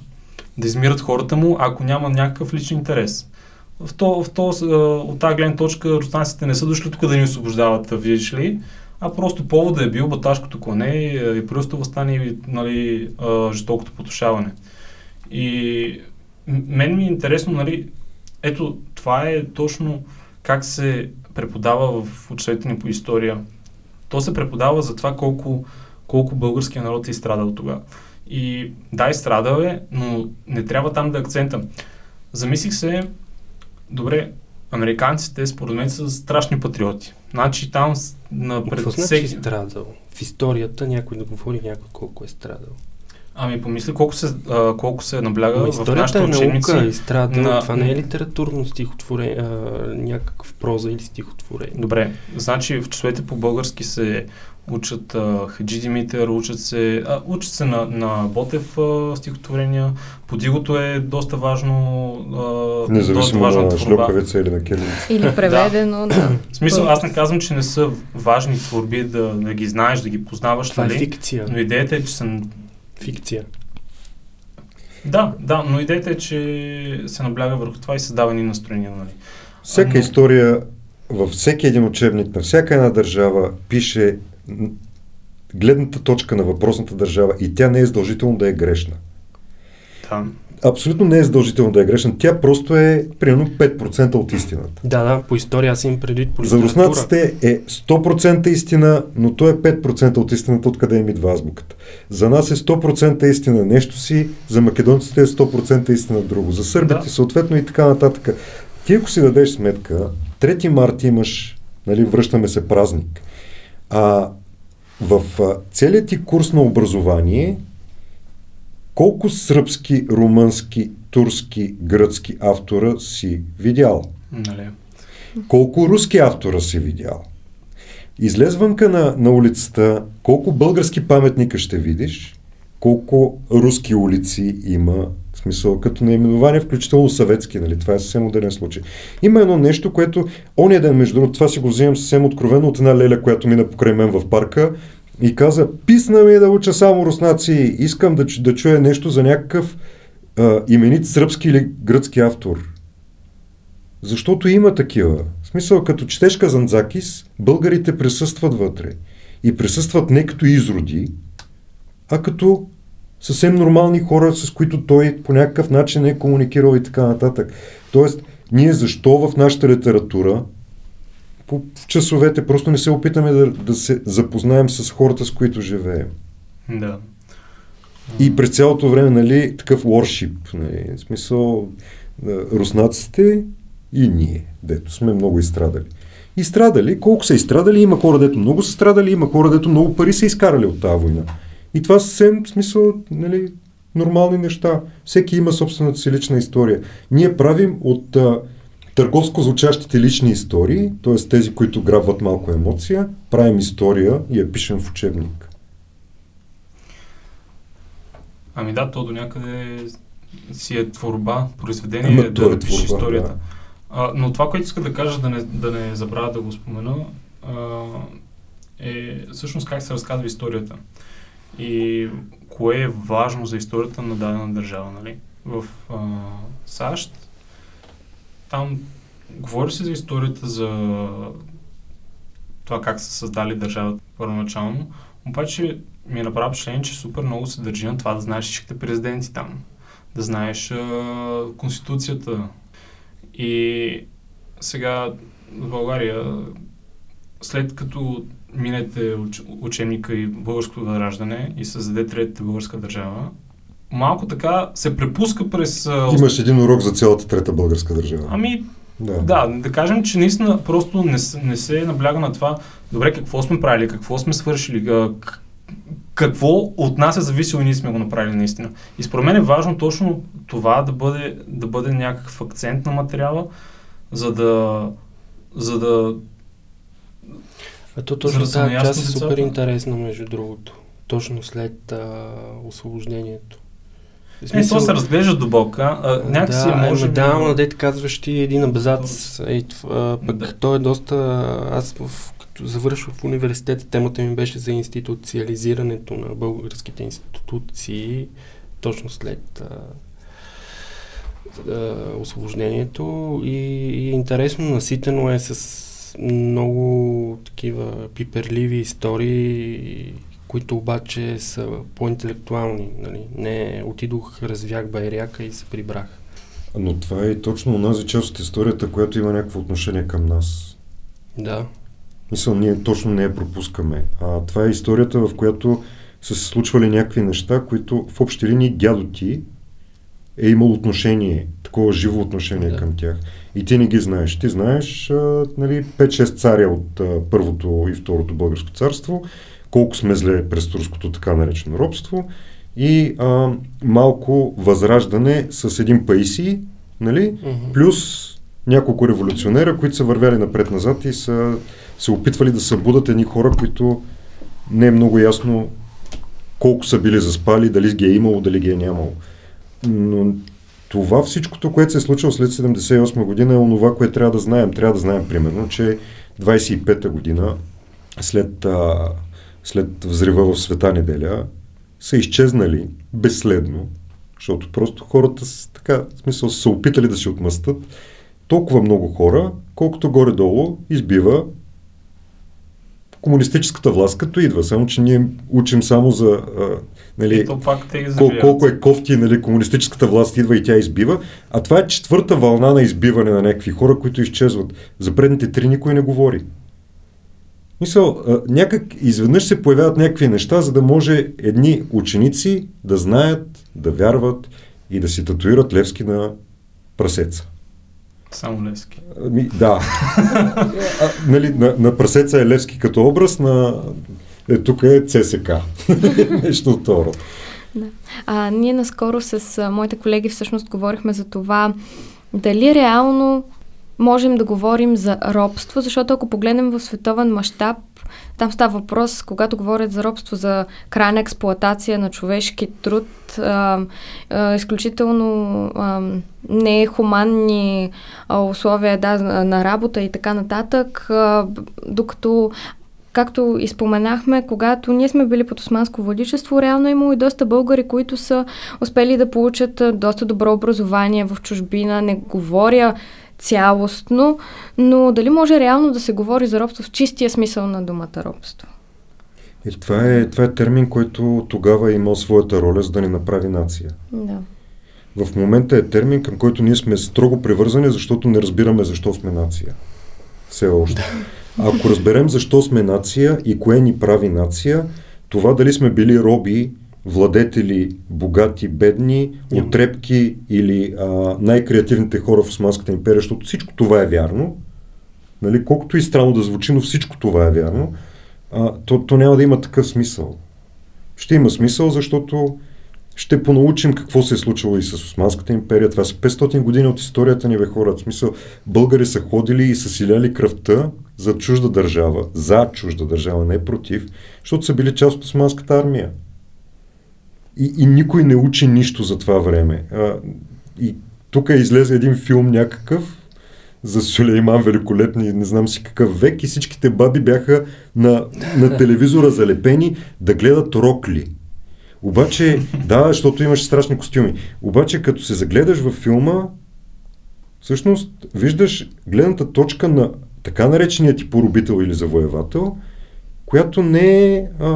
да измират хората му, ако няма някакъв личен интерес. В то, в то, от тази гледна точка руснаците не са дошли тук да ни освобождават, видиш ли, а просто повода е бил баташкото клане и просто възстание и нали, жестокото потушаване. И мен ми е интересно, нали, ето това е точно как се преподава в учителите ни по история. То се преподава за това колко, колко българския народ е изстрадал тогава. И да, изстрадал е, но не трябва там да е акцента. Замислих се, добре, американците според мен са страшни патриоти. Значи там на пред Какво значи страдал? В историята някой да говори някой колко е страдал. Ами помисли колко се, а, колко се набляга Ама в нашите е учебници. наука и страда. на- Това не е литературно стихотворение, а, някакъв проза или стихотворение. Добре, значи в часовете по български се учат а, Хаджи Димитър, учат се, а, учат се на, на Ботев а, стихотворения. Подигото е доста важно. А, доста Независимо важна на творба. шльокавица или на келица. Или преведено, да. В смисъл, аз не казвам, че не са важни творби да, да ги знаеш, да ги познаваш, Това е нали? фикция. но идеята е, че са... Фикция. Да, да, но идеята е, че се набляга върху това и създава ни настроения, нали? Всяка Но- история във всеки един учебник на всяка една държава пише гледната точка на въпросната държава и тя не е задължително да е грешна. Да. Абсолютно не е задължително да е грешна. Тя просто е примерно 5% от истината. Да, да, по история аз имам предвид по За литература. руснаците е 100% истина, но то е 5% от истината, откъде им идва азбуката. За нас е 100% истина нещо си, за македонците е 100% истина друго. За сърбите Да. съответно и така нататък. Ти ако си дадеш сметка, 3 март имаш, нали, връщаме се празник. А в целият ти курс на образование, колко сръбски, румънски, турски, гръцки автора си видял? Нали? Колко руски автора си видял? Излез вънка на, на улицата, колко български паметника ще видиш, колко руски улици има, смисъл като наименование, включително съветски, нали? Това е съвсем модерен случай. Има едно нещо, което ония ден, между другото, това си го взимам съвсем откровено от една леля, която мина покрай мен в парка и каза, писна ми да уча само руснаци, искам да, да чуя нещо за някакъв а, именит сръбски или гръцки автор. Защото има такива. В смисъл, като четеш Казанзакис, българите присъстват вътре. И присъстват не като изроди, а като съвсем нормални хора, с които той по някакъв начин е комуникирал и така нататък. Тоест, ние защо в нашата литература по в часовете просто не се опитаме да, да се запознаем с хората, с които живеем. Да. И през цялото време, нали, такъв worship, нали, в смисъл, руснаците и ние, дето сме много изстрадали. Изстрадали, колко са изстрадали, има хора, дето много са страдали, има хора, дето много пари са изкарали от тази война. И това съвсем, в смисъл, нали, нормални неща. Всеки има собствената си лична история. Ние правим от а, търговско звучащите лични истории, т.е. тези, които грабват малко емоция, правим история и я пишем в учебник. Ами да, то до някъде си е творба, произведение Ама то е да творба, историята. да. А, но това, което иска да кажа, да не, да не забравя да го спомена, а, е всъщност как се разказва историята. И кое е важно за историята на дадена държава. Нали? В а, САЩ там говори се за историята за това как са създали държавата първоначално, обаче ми е направо впечатление, че супер много се държи на това да знаеш всичките президенти там, да знаеш а, конституцията. И сега в България, след като минете уч, учебника и българското възраждане и създаде третата българска държава, малко така се препуска през... Имаш един урок за цялата трета българска държава. Ами, да. да, да кажем, че наистина просто не, не се набляга на това, добре, какво сме правили, какво сме свършили, какво от нас е зависело и ние сме го направили наистина. И според мен е важно точно това да бъде, да бъде някакъв акцент на материала, за да, за да А то За точно да тази част е супер интересна, между другото. Точно след а, освобождението. В Не, то се разглежда до болка. А, някакси да, може би- да, ама дете казваш ти един абзац. Ей, пък Да. той е доста... Аз в, като завършвах в университета, темата ми беше за институциализирането на българските институции точно след а, а, освобождението и, и интересно, наситено е с много такива пиперливи истории, които обаче са по-интелектуални. Нали? Не отидох, развях байряка и се прибрах. Но това е точно онази част от историята, която има някакво отношение към нас. Да. Мисъл, ние точно не я пропускаме. А това е историята, в която са се случвали някакви неща, които в общи линии дядо ти е имал отношение, такова живо отношение Да. към тях. И ти не ги знаеш. Ти знаеш а, нали, 5-6 царя от а, първото и второто българско царство, колко сме зле през турското така наречено робство и а, малко възраждане с един пайси, нали? Мгм. плюс няколко революционера, които са вървяли напред-назад и са се опитвали да събудат едни хора, които не е много ясно колко са били заспали, дали ги е имало, дали ги е нямало. Но това всичкото, което се е случило след 78 година е онова, което трябва да знаем. Трябва да знаем, примерно, че 25-та година, след, а, след взрива в Света неделя, са изчезнали безследно, защото просто хората с, така, в смисъл, са опитали да се отмъстат толкова много хора, колкото горе-долу избива комунистическата власт, като идва. Само, че ние учим само за а, нали, кол- колко е кофти, нали, комунистическата власт идва и тя избива. А това е четвърта вълна на избиване на някакви хора, които изчезват. За предните три никой не говори. Мисъл, някак изведнъж се появяват някакви неща, за да може едни ученици да знаят, да вярват и да си татуират Левски на прасеца. Само Левски. Ами, да. а, нали, на, на прасеца е Левски като образ, на е, тук е ЦСК. Нещо от това. род. А, ние наскоро с а, моите колеги всъщност говорихме за това дали реално можем да говорим за робство, защото ако погледнем в световен мащаб, там става въпрос, когато говорят за робство, за крайна експлоатация на човешки труд, а, а, изключително а, нехуманни условия да, на работа и така нататък, а, докато както и споменахме, когато ние сме били под османско владичество, реално е имало и доста българи, които са успели да получат доста добро образование в чужбина. Не говоря цялостно, но дали може реално да се говори за робство в чистия смисъл на думата робство? И това, е, това е термин, който тогава е имал своята роля, за да ни направи нация. Да. В момента е термин, към който ние сме строго привързани, защото не разбираме защо сме нация. Все още. Ако разберем защо сме нация и кое ни прави нация, това дали сме били роби, владетели, богати, бедни, отрепки или а, най-креативните хора в Османската империя, защото всичко това е вярно, нали, колкото и странно да звучи, но всичко това е вярно, а, то, то няма да има такъв смисъл. Ще има смисъл, защото ще понаучим какво се е случило и с Османската империя. Това са 500 години от историята ни, бе хора. В смисъл, българи са ходили и са силяли кръвта за чужда държава, за чужда държава, не против, защото са били част от Османската армия. И, и никой не учи нищо за това време. А, и тук излезе един филм някакъв за Сулейман Великолепни, не знам си какъв век и всичките баби бяха на, на телевизора залепени да гледат рокли. Обаче, да, защото имаше страшни костюми. Обаче, като се загледаш във филма, всъщност виждаш гледната точка на така наречения ти поробител или завоевател, която не е а,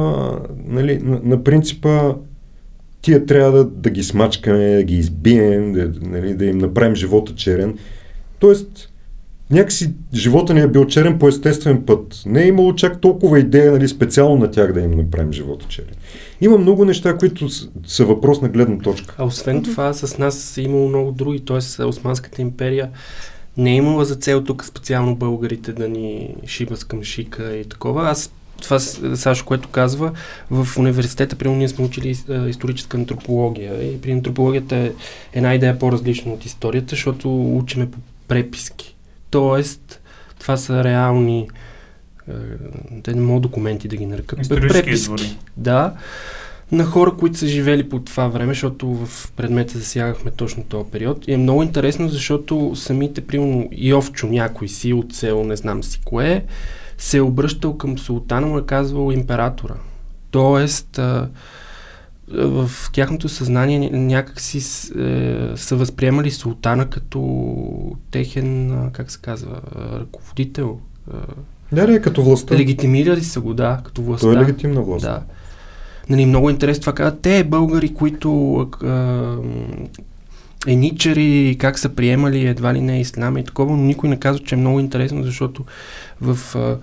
нали, на, на принципа тия трябва да, да ги смачкаме, да ги избием, да, нали, да им направим живота черен. Тоест, някакси живота ни е бил черен по естествен път. Не е имало чак толкова идея нали, специално на тях да им направим живота черен. Има много неща, които са въпрос на гледна точка. А освен това, с нас е имало много други, т.е. Османската империя не е имала за цел тук специално българите да ни шиба с към шика и такова. Аз това, Сашо, което казва, в университета, примерно, ние сме учили историческа антропология и при антропологията е една идея по-различна от историята, защото учиме по преписки. Тоест, това са реални те не могат документи да ги нарекат. Исторически извори. Да, на хора, които са живели по това време, защото в предмета засягахме точно този период. И е много интересно, защото самите, примерно, Йовчо някой си от село, не знам си кое, се е обръщал към султана, му е казвал императора. Тоест, а, в тяхното съзнание някак си с- е, са възприемали султана като техен, как се казва, ръководител. Да, да, като властта. Легитимирали са го, да, като властта. Той е легитимна власт. Да. Нали, много интересно това казват. Те българи, които а, еничари, как са приемали едва ли не исляма и такова, но никой не казва, че е много интересно, защото в а,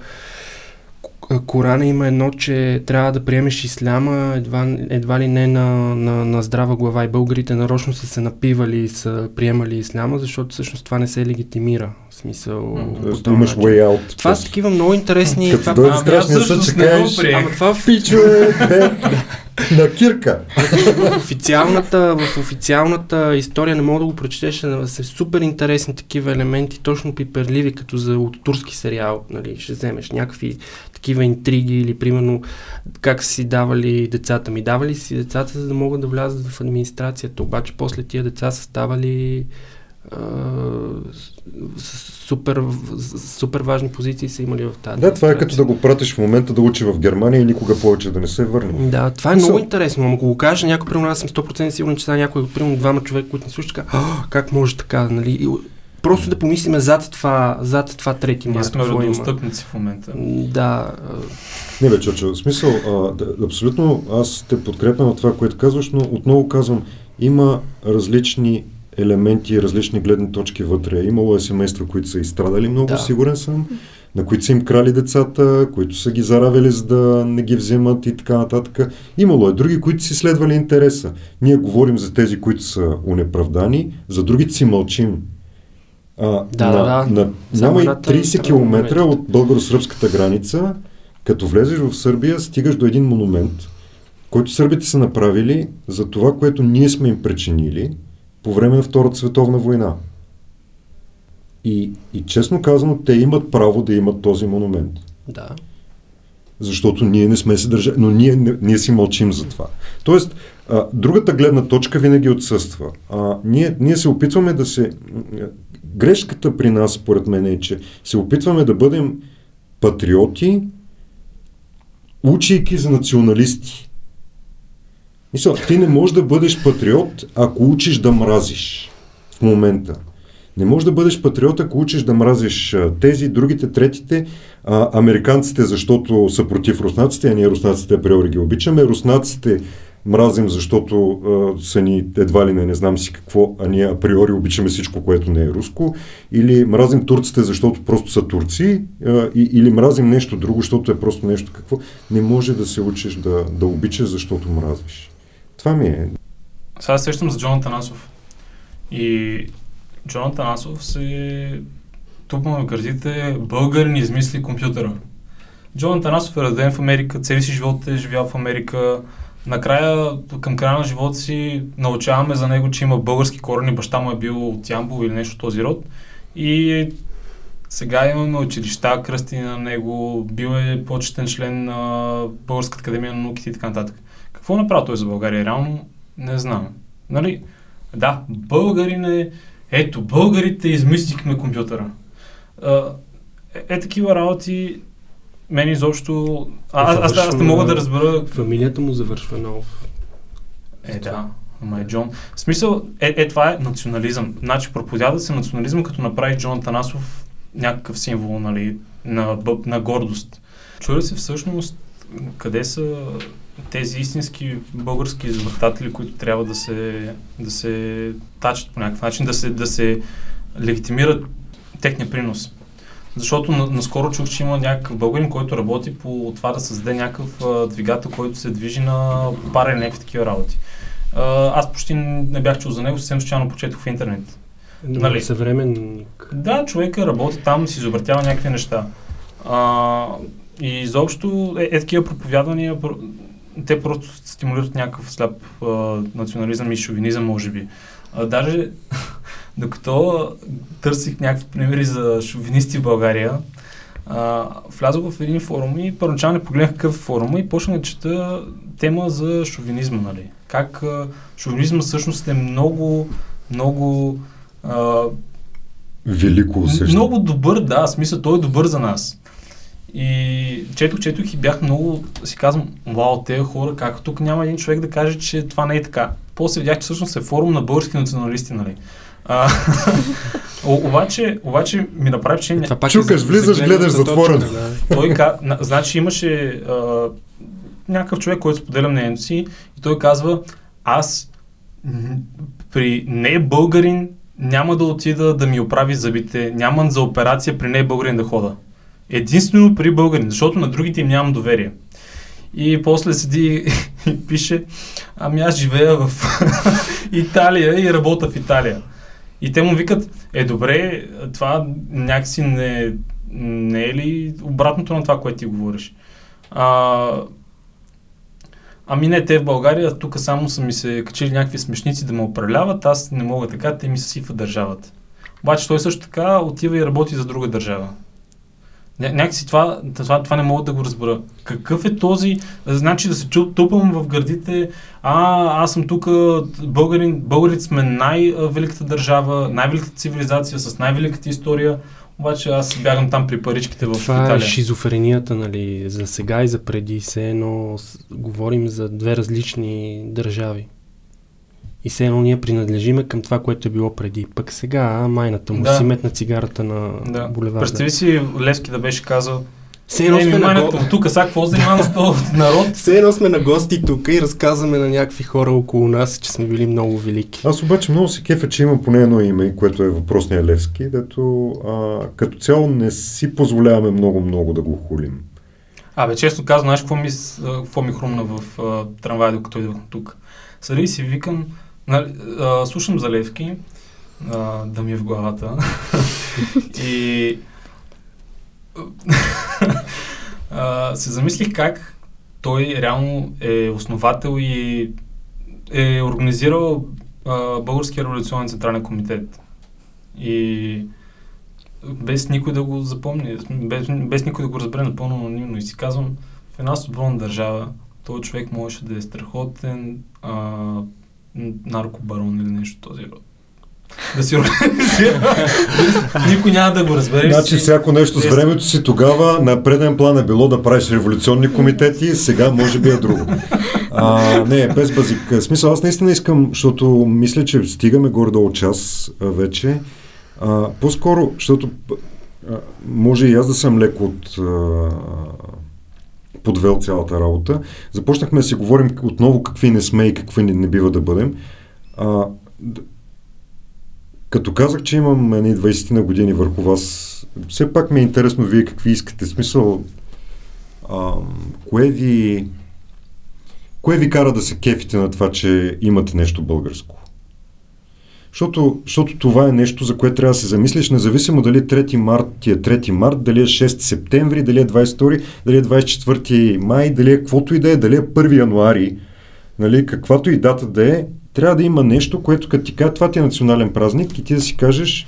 Корана има едно, че трябва да приемеш исляма едва, едва ли не на, на, на здрава глава и българите нарочно са се напивали и са приемали исляма, защото всъщност това не се легитимира. Смисъл... Този имаш начин. way out. Това са такива много интересни... Като това- дойде Ами страшния съд, ще кажеш. Ама това в пичове, бе, На кирка. в официалната, в официалната история не мога да го прочетеш, но са супер интересни такива елементи, точно пиперливи, като за от турски сериал, нали, ще вземеш някакви такива интриги или примерно как си давали децата ми. Давали си децата, за да могат да влязат в администрацията, обаче после тия деца са ставали супер, супер важни позиции са имали в тази Да, това е като да го пратиш в момента да учи в Германия и никога повече да не се върне. Да, това е Мисъл- много интересно. Ама ако го кажа някой, примерно аз съм 100% сигурен, че сега някой, примерно двама човека, които ни слушат, така, «А, как може така, нали? И, просто да помислиме зад това, зад това трети Ние март. сме какво има. родоостъпници в момента. Да, Не бе, Чочо, в смисъл, а, да, абсолютно аз те подкрепям на това, което казваш, но отново казвам, има различни елементи, различни гледни точки вътре. Имало е семейства, които са изстрадали много, Да. сигурен съм, на които са им крали децата, които са ги заравили за да не ги вземат и така нататък. Имало е други, които си следвали интереса. Ние говорим за тези, които са унеправдани, за другите си мълчим. А, Да, на, да, да. На, няма и едната 30 страна км от българо-сръбската граница, като влезеш в Сърбия, стигаш до един монумент, който сърбите са направили за това, което ние сме им причинили по време на Втората световна война. И, и честно казано, те имат право да имат този монумент. да. Защото ние не сме се държали, но ние, не- ние си мълчим за това. Тоест, а, другата гледна точка винаги отсъства. А, ние, ние се опитваме да се... Грешката при нас, според мен, е, че се опитваме да бъдем патриоти, учейки за националисти. Мисля, ти не можеш да бъдеш патриот, ако учиш да мразиш в момента. Не можеш да бъдеш патриот, ако учиш да мразиш тези, другите, третите, а, американците, защото са против руснаците, а ние руснаците априори ги обичаме, руснаците мразим, защото а, са ни едва ли не, не знам си какво, а ние априори обичаме всичко, което не е руско, или мразим турците, защото просто са турци, а, и, или мразим нещо друго, защото е просто нещо какво. Не може да се учиш да, да обичаш, защото мразиш. Това ми е. Сега се сещам за Джон Танасов. И Джон Танасов се тупна на гърдите, българин измисли компютъра. Джон Танасов е роден в Америка, цели си живот е живял в Америка. Накрая, към края на живота си, научаваме за него, че има български корени, баща му е бил от Ямбол или нещо този род. И сега имаме училища, кръсти на него, бил е почетен член на Българската академия на науките и така нататък. Какво направи той за България? Реално не знам. Нали? Да, българин е... Ето, българите измислихме компютъра. А, е, е такива работи мен изобщо... А, аз, аз, аз не мога да разбера... Фамилията му завършва нов. Е, да. Ама е Джон. В смисъл, е, е това е национализъм. Значи проповяда се национализъм, като направи Джон Танасов някакъв символ нали, на, на гордост. Чуя се всъщност къде са тези истински български извъртатели, които трябва да се, да се тачат по някакъв начин, да се, да се легитимират техния принос. Защото на, наскоро чух, че има някакъв българин, който работи по това да създаде някакъв а, двигател, който се движи на парен някакви такива работи. А, аз почти не бях чул за него, съвсем случайно почетох в интернет. Нали? Нали? Съвременник. Да, човека работи там, си изобретява някакви неща. А, и изобщо е, е такива проповядвания, про- те просто стимулират някакъв сляп а, национализъм и шовинизъм, може би. А, даже докато търсих някакви примери за шовинисти в България, а, влязох в един форум и първоначално погледнах какъв е форум и почнах да чета тема за шовинизма, нали? Как а, шовинизма всъщност е много, много а, Велико усещане. много добър, да, смисъл той е добър за нас. И четох, четох и бях много, си казвам, вау, тези хора, как тук няма един човек да каже, че това не е така. После видях, че всъщност е форум на български националисти, нали? А, о, обаче, обаче ми направи впечатление, Това пак Чукаш, е за- влизаш, за гледаш точка, да. той ка... на, значи имаше а, някакъв човек, който споделя мнението си и той казва, аз при не българин няма да отида да ми оправи зъбите, нямам за операция при не българин да хода. Единствено при българин, защото на другите им нямам доверие. И после седи и пише, ами аз живея в Италия и работя в Италия. И те му викат, е добре, това някакси не, не е ли обратното на това, което ти говориш? А, ами не, те в България, тук само са ми се качили някакви смешници да ме управляват, аз не мога така, те ми съсифа държавата. Обаче той също така отива и работи за друга държава. Ня- някакси това, това, това не мога да го разбера. Какъв е този, значи да се чу- тупам в гърдите, а, аз съм тук, българин, българите сме най-великата държава, най-великата цивилизация, с най-великата история, обаче аз бягам там при паричките в Това е Италия. шизофренията, нали, за сега и за преди. Все едно с- говорим за две различни държави. И все едно ние принадлежиме към това, което е било преди. Пък сега а, майната му Да. си метна цигарата на Да. булеварда. Представи си Левски да беше казал, Все едно не, сме на майната го... тук, сега какво занимавам с този народ? Все едно сме на гости тук и разказваме на някакви хора около нас, че сме били много велики. Аз обаче много се кефа, че има поне едно име, което е въпросния Левски, дето а, като цяло не си позволяваме много-много да го хулим. Абе, честно казвам, знаеш какво ми, какво ми хрумна в а, трамвая, докато идвах тук? Седи и си викам, нали, а, слушам за Левки, а, да ми е в главата. и а, се замислих как той реално е основател и е организирал а, Българския революционен централен комитет. И без никой да го запомни, без, без никой да го разбере напълно анонимно. И си казвам, в една свободна държава този човек можеше да е страхотен а, наркобарон или нещо този род. Да си организира. Никой няма да го разбере. Значи всяко нещо с без- времето си тогава на преден план е било да правиш революционни комитети, сега може би е друго. А, не, без базик. Смисъл, аз наистина искам, защото мисля, че стигаме горе-долу час вече. А, по-скоро, защото а, може и аз да съм леко от а, подвел цялата работа. Започнахме да си говорим отново какви не сме и какви не, не бива да бъдем. А, като казах, че имам едни 20 на години върху вас, все пак ми е интересно вие какви искате. Смисъл, а, кое ви кое ви кара да се кефите на това, че имате нещо българско? Защото, защото това е нещо, за което трябва да се замислиш, независимо дали 3 март ти е 3 март, дали е 6 септември, дали е 22, дали е 24 май, дали е каквото и да е, дали е 1 януари, нали, каквато и дата да е, трябва да има нещо, което като ти кажа, това ти е национален празник и ти да си кажеш,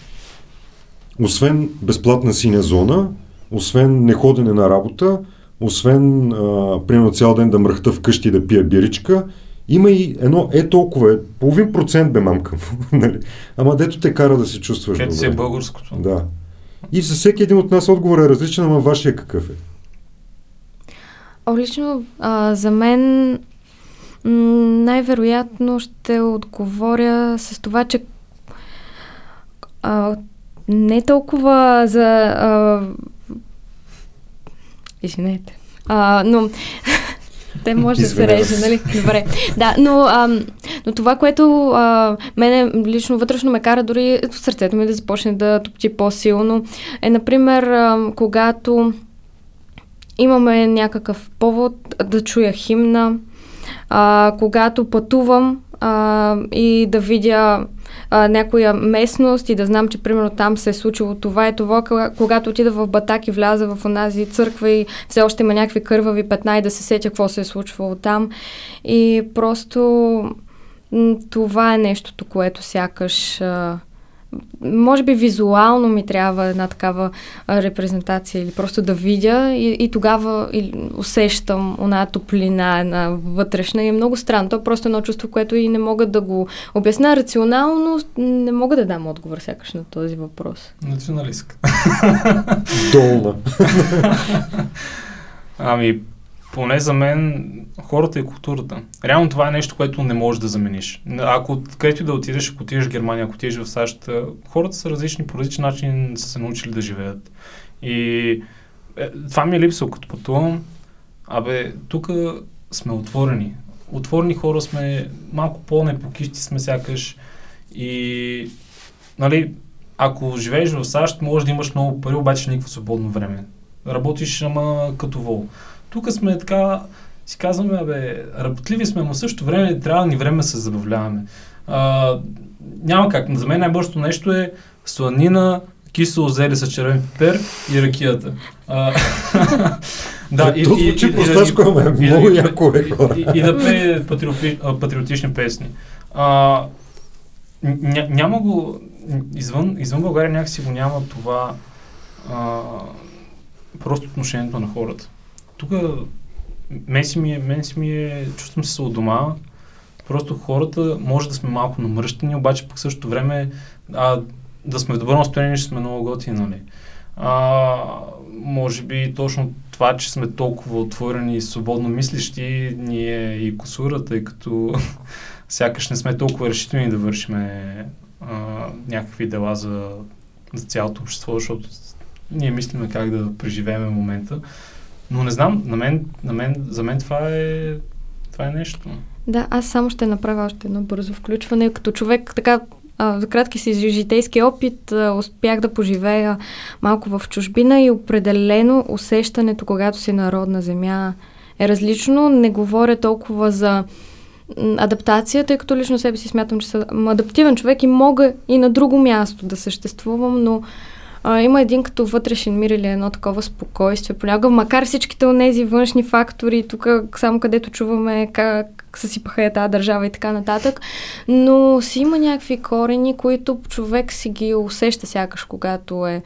освен безплатна синя зона, освен неходене на работа, освен, а, примерно цял ден да мръхта вкъщи и да пия биричка, има и едно, е толкова, е, половин процент бе мамка нали? Ама дето те кара да се чувстваш Където си е добре. българското. Да. И за всеки един от нас отговор е различен, ама вашия какъв е? О, лично а, за мен м- най-вероятно ще отговоря с това, че а, не толкова за... А, извинете. А, но те може да се реже, нали? Добре. Да, но, а, но това, което а, мене лично вътрешно ме кара дори сърцето ми да започне да топчи по-силно, е, например, а, когато имаме някакъв повод да чуя химна, а, когато пътувам а, и да видя а, някоя местност и да знам, че примерно там се е случило това и това, кога- когато отида в Батак и вляза в онази църква и все още има някакви кървави петна и да се сетя какво се е случвало там. И просто това е нещото, което сякаш а, може би визуално ми трябва една такава репрезентация или просто да видя и, и тогава и, усещам она топлина, една вътрешна и е много странно. То е просто едно чувство, което и не мога да го обясня рационално, не мога да дам отговор сякаш на този въпрос. Националистка. Долна. Ами, поне за мен хората и културата. Реално това е нещо, което не можеш да замениш. Ако където да отидеш, ако отидеш в Германия, ако отидеш в САЩ, хората са различни, по различен начин са се научили да живеят. И е, това ми е липсало като пътувам. Абе, тук сме отворени. Отворени хора сме, малко по-непокисти сме сякаш. И, нали, ако живееш в САЩ, може да имаш много пари, обаче никакво свободно време. Работиш, ама като вол. Тук сме така, си казваме, бе, работливи сме, но в същото време трябва да ни време да се забавляваме. А, няма как. За мен най-бързото нещо е сланина, кисело зеле с червен пипер и ракията. А, Да, и, то звучи просташко, ама е много яко е. И, и, и да пее патриоти, патриотични песни. А, ня, няма го, извън, извън България някакси го няма това а, просто отношението на хората. Тук мен си ми е, мен си ми е, чувствам се от дома, просто хората може да сме малко намръщени, обаче пък същото време а, да сме в добро настроение, ще сме много готини, нали? А, може би точно това, че сме толкова отворени и свободно мислещи, ни е и косура, тъй като сякаш не сме толкова решителни да вършиме а, някакви дела за, за цялото общество, защото ние мислиме как да преживеем момента. Но не знам, на мен, на мен, за мен това е, това е нещо. Да, аз само ще направя още едно бързо включване. Като човек, така за кратки си житейски опит успях да поживея малко в чужбина и определено усещането, когато си народна земя е различно. Не говоря толкова за адаптация, тъй като лично себе си смятам, че съм адаптивен човек и мога и на друго място да съществувам, но а, има един като вътрешен мир или едно такова спокойствие. Понякога, макар всичките от тези външни фактори, тук само където чуваме как съсипаха е тази държава и така нататък, но си има някакви корени, които човек си ги усеща сякаш, когато е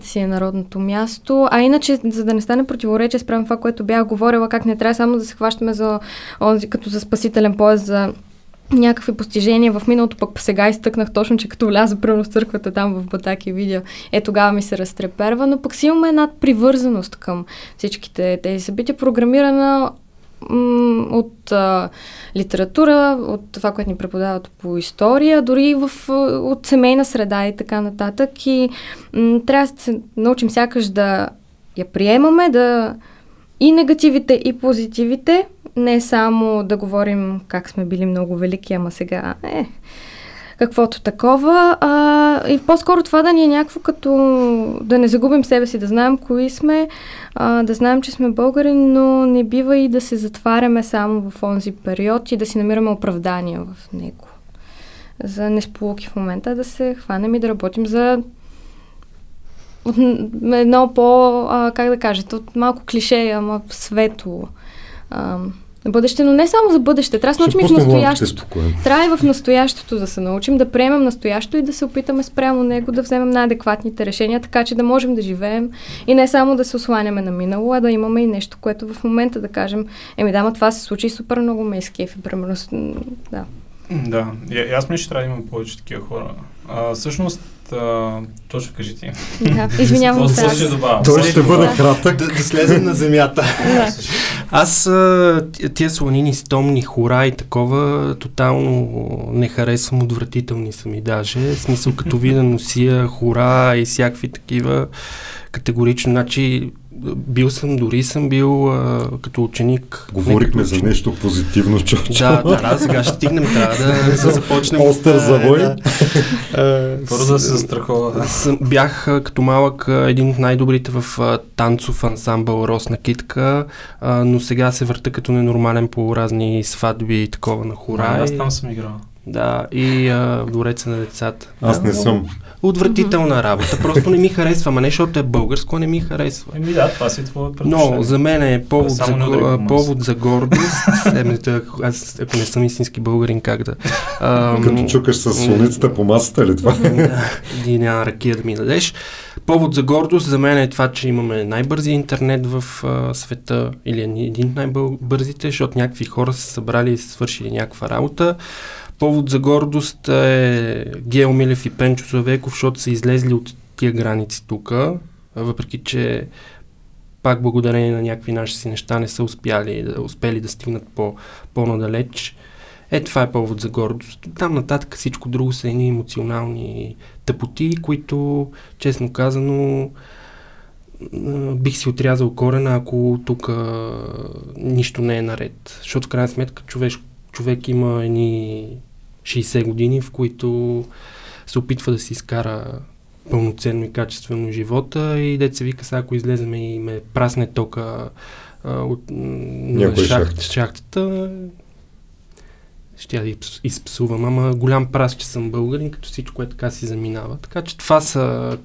си е народното място. А иначе, за да не стане противоречие спрямо това, което бях говорила, как не трябва само да се хващаме за онзи, като за спасителен пояс за някакви постижения в миналото, пък сега изтъкнах точно, че като вляза пръвно в църквата там в Батаки видео, е тогава ми се разтреперва, но пък си имаме една привързаност към всичките тези събития, програмирана от а, литература, от това, което ни преподават по история, дори в, от семейна среда и така нататък. И м- трябва да се научим сякаш да я приемаме, да и негативите, и позитивите, не само да говорим как сме били много велики, ама сега е каквото такова. А, и по-скоро това да ни е някакво като да не загубим себе си, да знаем кои сме, а, да знаем, че сме българи, но не бива и да се затваряме само в онзи период и да си намираме оправдания в него. За несполуки в момента, да се хванем и да работим за едно по, а, как да кажете, от малко клише, ама светло. А, на бъдеще, но не само за бъдеще. Трябва да се научим и в настоящето. Трябва и в настоящето да се научим, да приемем настоящето и да се опитаме спрямо него да вземем най-адекватните решения, така че да можем да живеем и не само да се осланяме на минало, а да имаме и нещо, което в момента да кажем, еми да, това се случи супер много ме изкефи, примерно. Да. Да, и, аз мисля, че трябва да има повече такива хора. А, всъщност, а, точно кажи ти. Да, извинявам се. ще добавя? Той ще бъде кратък. Да, да слезем на земята. Аз тия сланини с томни хора и такова тотално не харесвам, отвратителни са ми даже. В смисъл като видя носия хора и всякакви такива категорично. Значи бил съм, дори съм бил а, като ученик. Говорихме за нещо позитивно, Чочо. Да, да, да, сега ще стигнем, трябва да, да започнем. Остър завой. Да. Първо да се застрахова. Бях като малък един от най-добрите в танцов ансамбъл Росна китка, а, но сега се върта като ненормален по разни сватби и такова на хора. аз там съм играл. Да, и а, двореца на децата. Аз да, не съм. Отвратителна работа. Просто не ми харесва, ма не защото е българско, не ми харесва. Еми да, това си твое Но за мен е повод, за, повод за гордост. Еми, аз ако не съм истински българин, как да... Ам... Като чукаш с солницата по масата ли това? да, и няма ракия да ми дадеш. Повод за гордост за мен е това, че имаме най-бързи интернет в а, света или един от най-бързите, защото някакви хора са събрали и свършили някаква работа. Повод за гордост е Гео Милев и Пенчо Славеков, защото са излезли от тия граници тук, въпреки че пак благодарение на някакви наши си неща не са успяли, да, успели да стигнат по, по-надалеч. Е, това е повод за гордост. Там нататък всичко друго са едни емоционални тъпоти, които, честно казано, бих си отрязал корена, ако тук нищо не е наред. Защото в крайна сметка човек, човек има едни 60 години, в които се опитва да си изкара пълноценно и качествено живота и деца вика сега, ако излеземе и ме прасне тока а, от Някой шахт, шахтата, ще я изпс- изпсувам, ама голям прас, че съм българин, като всичко е така си заминава. Така че това са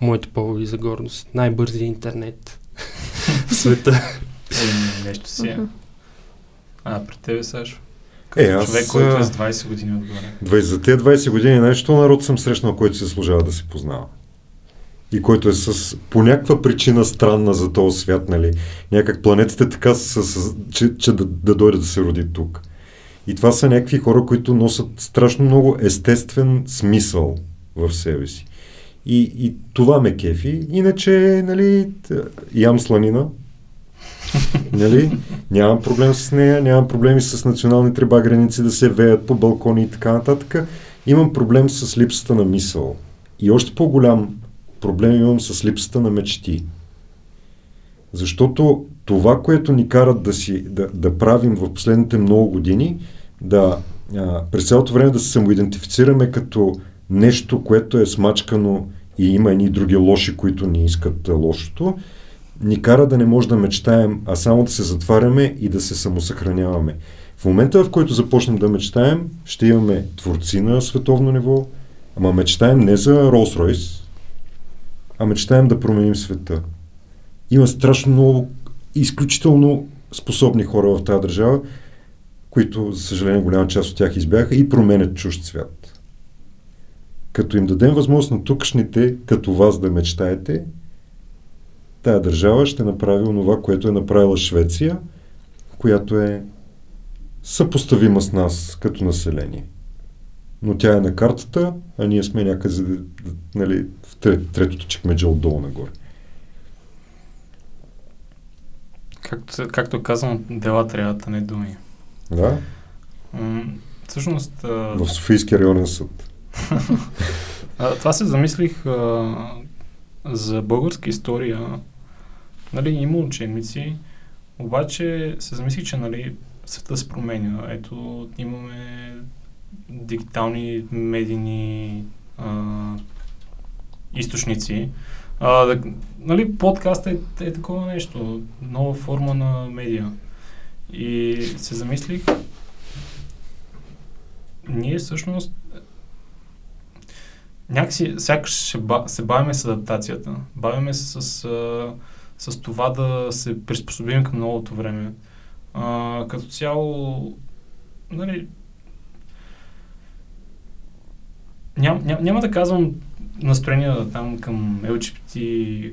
моите поводи за гордост. Най-бързи интернет в света. Е, нещо си е. А, при тебе, Сашо? Е, Като аз, човек, който е с 20 години отгоре. За тези 20 години нещо народ съм срещнал, който се служава да се познава. И който е с по някаква причина странна за този свят, нали? Някак планетите така са, с, че, че да, да дойде да се роди тук. И това са някакви хора, които носят страшно много естествен смисъл в себе си. И, и това ме кефи. Иначе, нали, ям сланина, нали? Нямам проблем с нея, нямам проблеми с националните рибагреници да се веят по балкони и така нататък. Имам проблем с липсата на мисъл. И още по-голям проблем имам с липсата на мечти. Защото това, което ни карат да, си, да, да правим в последните много години, да а, през цялото време да се самоидентифицираме като нещо, което е смачкано и има едни други лоши, които ни искат лошото, ни кара да не може да мечтаем, а само да се затваряме и да се самосъхраняваме. В момента, в който започнем да мечтаем, ще имаме творци на световно ниво, ама мечтаем не за Rolls-Royce, а мечтаем да променим света. Има страшно много изключително способни хора в тази държава, които, за съжаление, голяма част от тях избяха и променят чужд свят. Като им дадем възможност на тукшните, като вас да мечтаете, тая държава ще направи онова, което е направила Швеция, която е съпоставима с нас като население. Но тя е на картата, а ние сме някъде нали, в трет, третото чекмедже отдолу нагоре. Както, както казвам, дела трябват, а не думи. Да? М, всъщност, В Софийския районен съд. това се замислих а, за българска история. Нали, има учебници, обаче се замислих, че нали, света се променя. Ето, имаме дигитални медийни а, източници. А, да, нали, подкаст е, е такова нещо, нова форма на медия. И се замислих, ние всъщност някакси сякаш ще ба, се бавиме с адаптацията. Бавиме се с, а, с това да се приспособим към новото време. А, като цяло, нали, ням, ням, няма да казвам настроения там към LGBT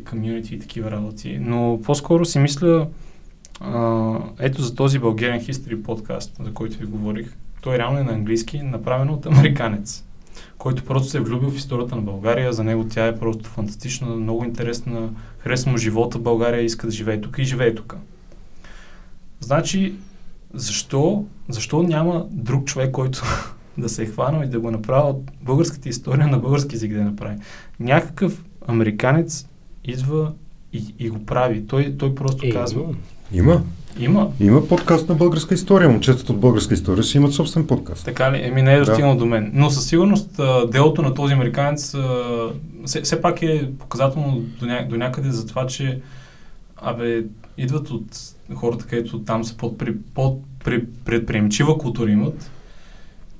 community и такива работи, но по-скоро си мисля, а, ето за този Bulgarian History подкаст, за който ви говорих, той реално е на английски, направен от американец, който просто се е влюбил в историята на България, за него тя е просто фантастична, много интересна, харесва му живота в България, иска да живее тук и живее тук. Значи, защо, защо няма друг човек, който да се е хванал и да го направи от българската история на български език да я направи? Някакъв американец идва и, и го прави. Той, той просто Е, казва. има. Има. Има. Подкаст на българска история. Момчетата от българска история си имат собствен подкаст. Така ли? Еми не е Да. достигнал до мен. Но със сигурност делото на този американец все, все пак е показателно до, ня, до някъде за това, че абе, идват от хората, където там са под, при, под при, предприемчива култура имат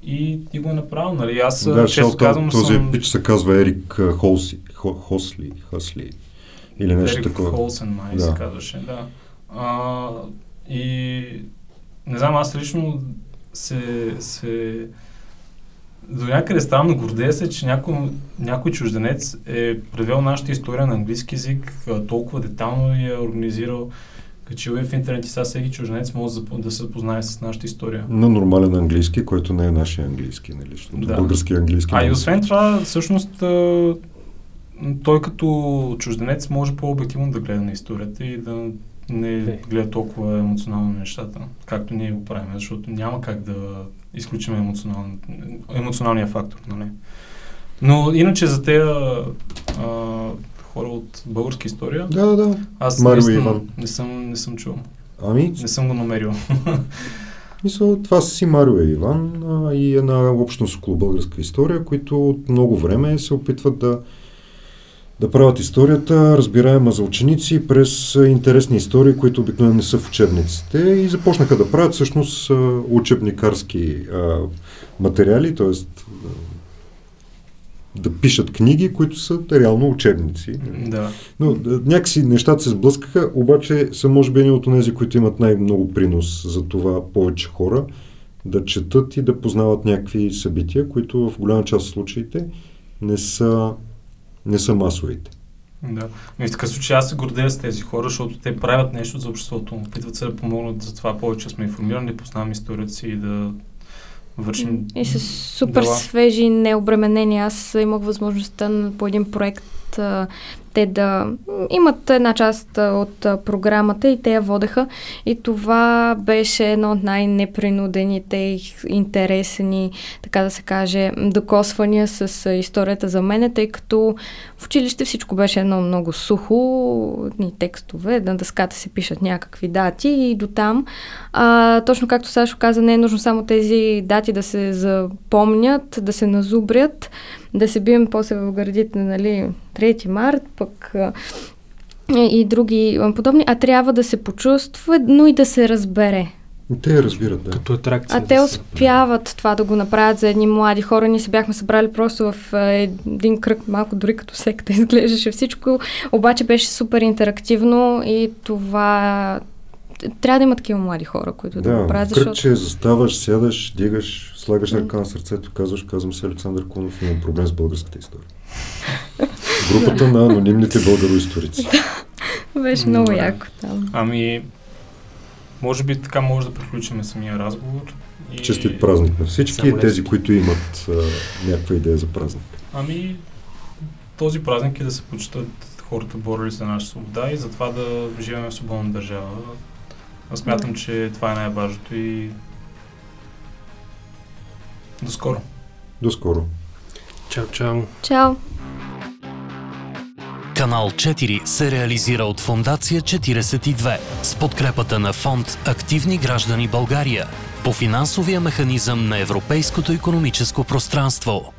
и, и го е направил. Нали? Аз Да, често казвам, този съм пич се казва Ерик Холси, Хо, Хосли, Хосли или нещо Ерик такова. Холсен май Да. се казваше, да. А, и не знам, аз лично се, се до някъде странно гордея се, че някой, някой чужденец е превел нашата история на английски язик толкова детално и е организирал качил е в интернет и сега всеки чужденец може да, се познае с нашата история. На нормален английски, който не е нашия английски, нали? Да. български английски. А и освен това, всъщност, той като чужденец може по-обективно да гледа на историята и да не Е. гледа толкова емоционално на нещата, както ние го правим, защото няма как да изключим емоционал, емоционалния фактор. Нали? Но иначе за тези хора от българска история, Да, да, да. аз Марио наистина Иван. не съм, не съм чул. Ами, Не съм го намерил. мисъл, това са си Марио и Иван а, и една общност около българска история, които от много време се опитват да да правят историята разбираема за ученици през интересни истории, които обикновено не са в учебниците и започнаха да правят всъщност учебникарски а, материали, т.е. да пишат книги, които са реално учебници. Да. Но някакси нещата се сблъскаха, обаче са може би едни от тези, които имат най-много принос за това повече хора да четат и да познават някакви събития, които в голяма част от случаите не са не са масовите. Да. Но в такъв случай аз се гордея с тези хора, защото те правят нещо за обществото. Опитват се да помогнат за това повече сме информирани, да познаваме историята си и да вършим. И с супер дела. свежи, необременени. Аз имах възможността по един проект те да имат една част от програмата и те я водеха. И това беше едно от най-непринудените интересни, така да се каже, докосвания с историята за мене, тъй като в училище всичко беше едно много сухо, ни текстове, на дъската се пишат някакви дати и до там. А, точно както Сашо каза, не е нужно само тези дати да се запомнят, да се назубрят, да се бием после в гърдите, нали, 3 март, пък и други подобни, а трябва да се почувства, но и да се разбере. Те разбират, да. Като атракция. А да те успяват това да го направят за едни млади хора. Ние се бяхме събрали просто в един кръг, малко дори като секта изглеждаше всичко, обаче беше супер интерактивно и това трябва да има такива млади хора, които да, да го правят. Защото... че заставаш, сядаш, дигаш, слагаш ръка на сърцето, казваш, казвам се Александър Кунов, имам проблем с българската история. Групата на анонимните българоисторици. Беше много Добре. яко там. Ами, може би така може да приключим самия разговор. И... Честит празник на всички и тези, които имат а, някаква идея за празник. Ами, този празник е да се почитат хората борили за наша свобода и затова да живеем в свободна държава. Аз смятам, че това е най-важното и до скоро. До скоро. Чао, чао. Чао. Канал 4 се реализира от Фондация 42 с подкрепата на фонд Активни граждани България по финансовия механизъм на Европейското економическо пространство.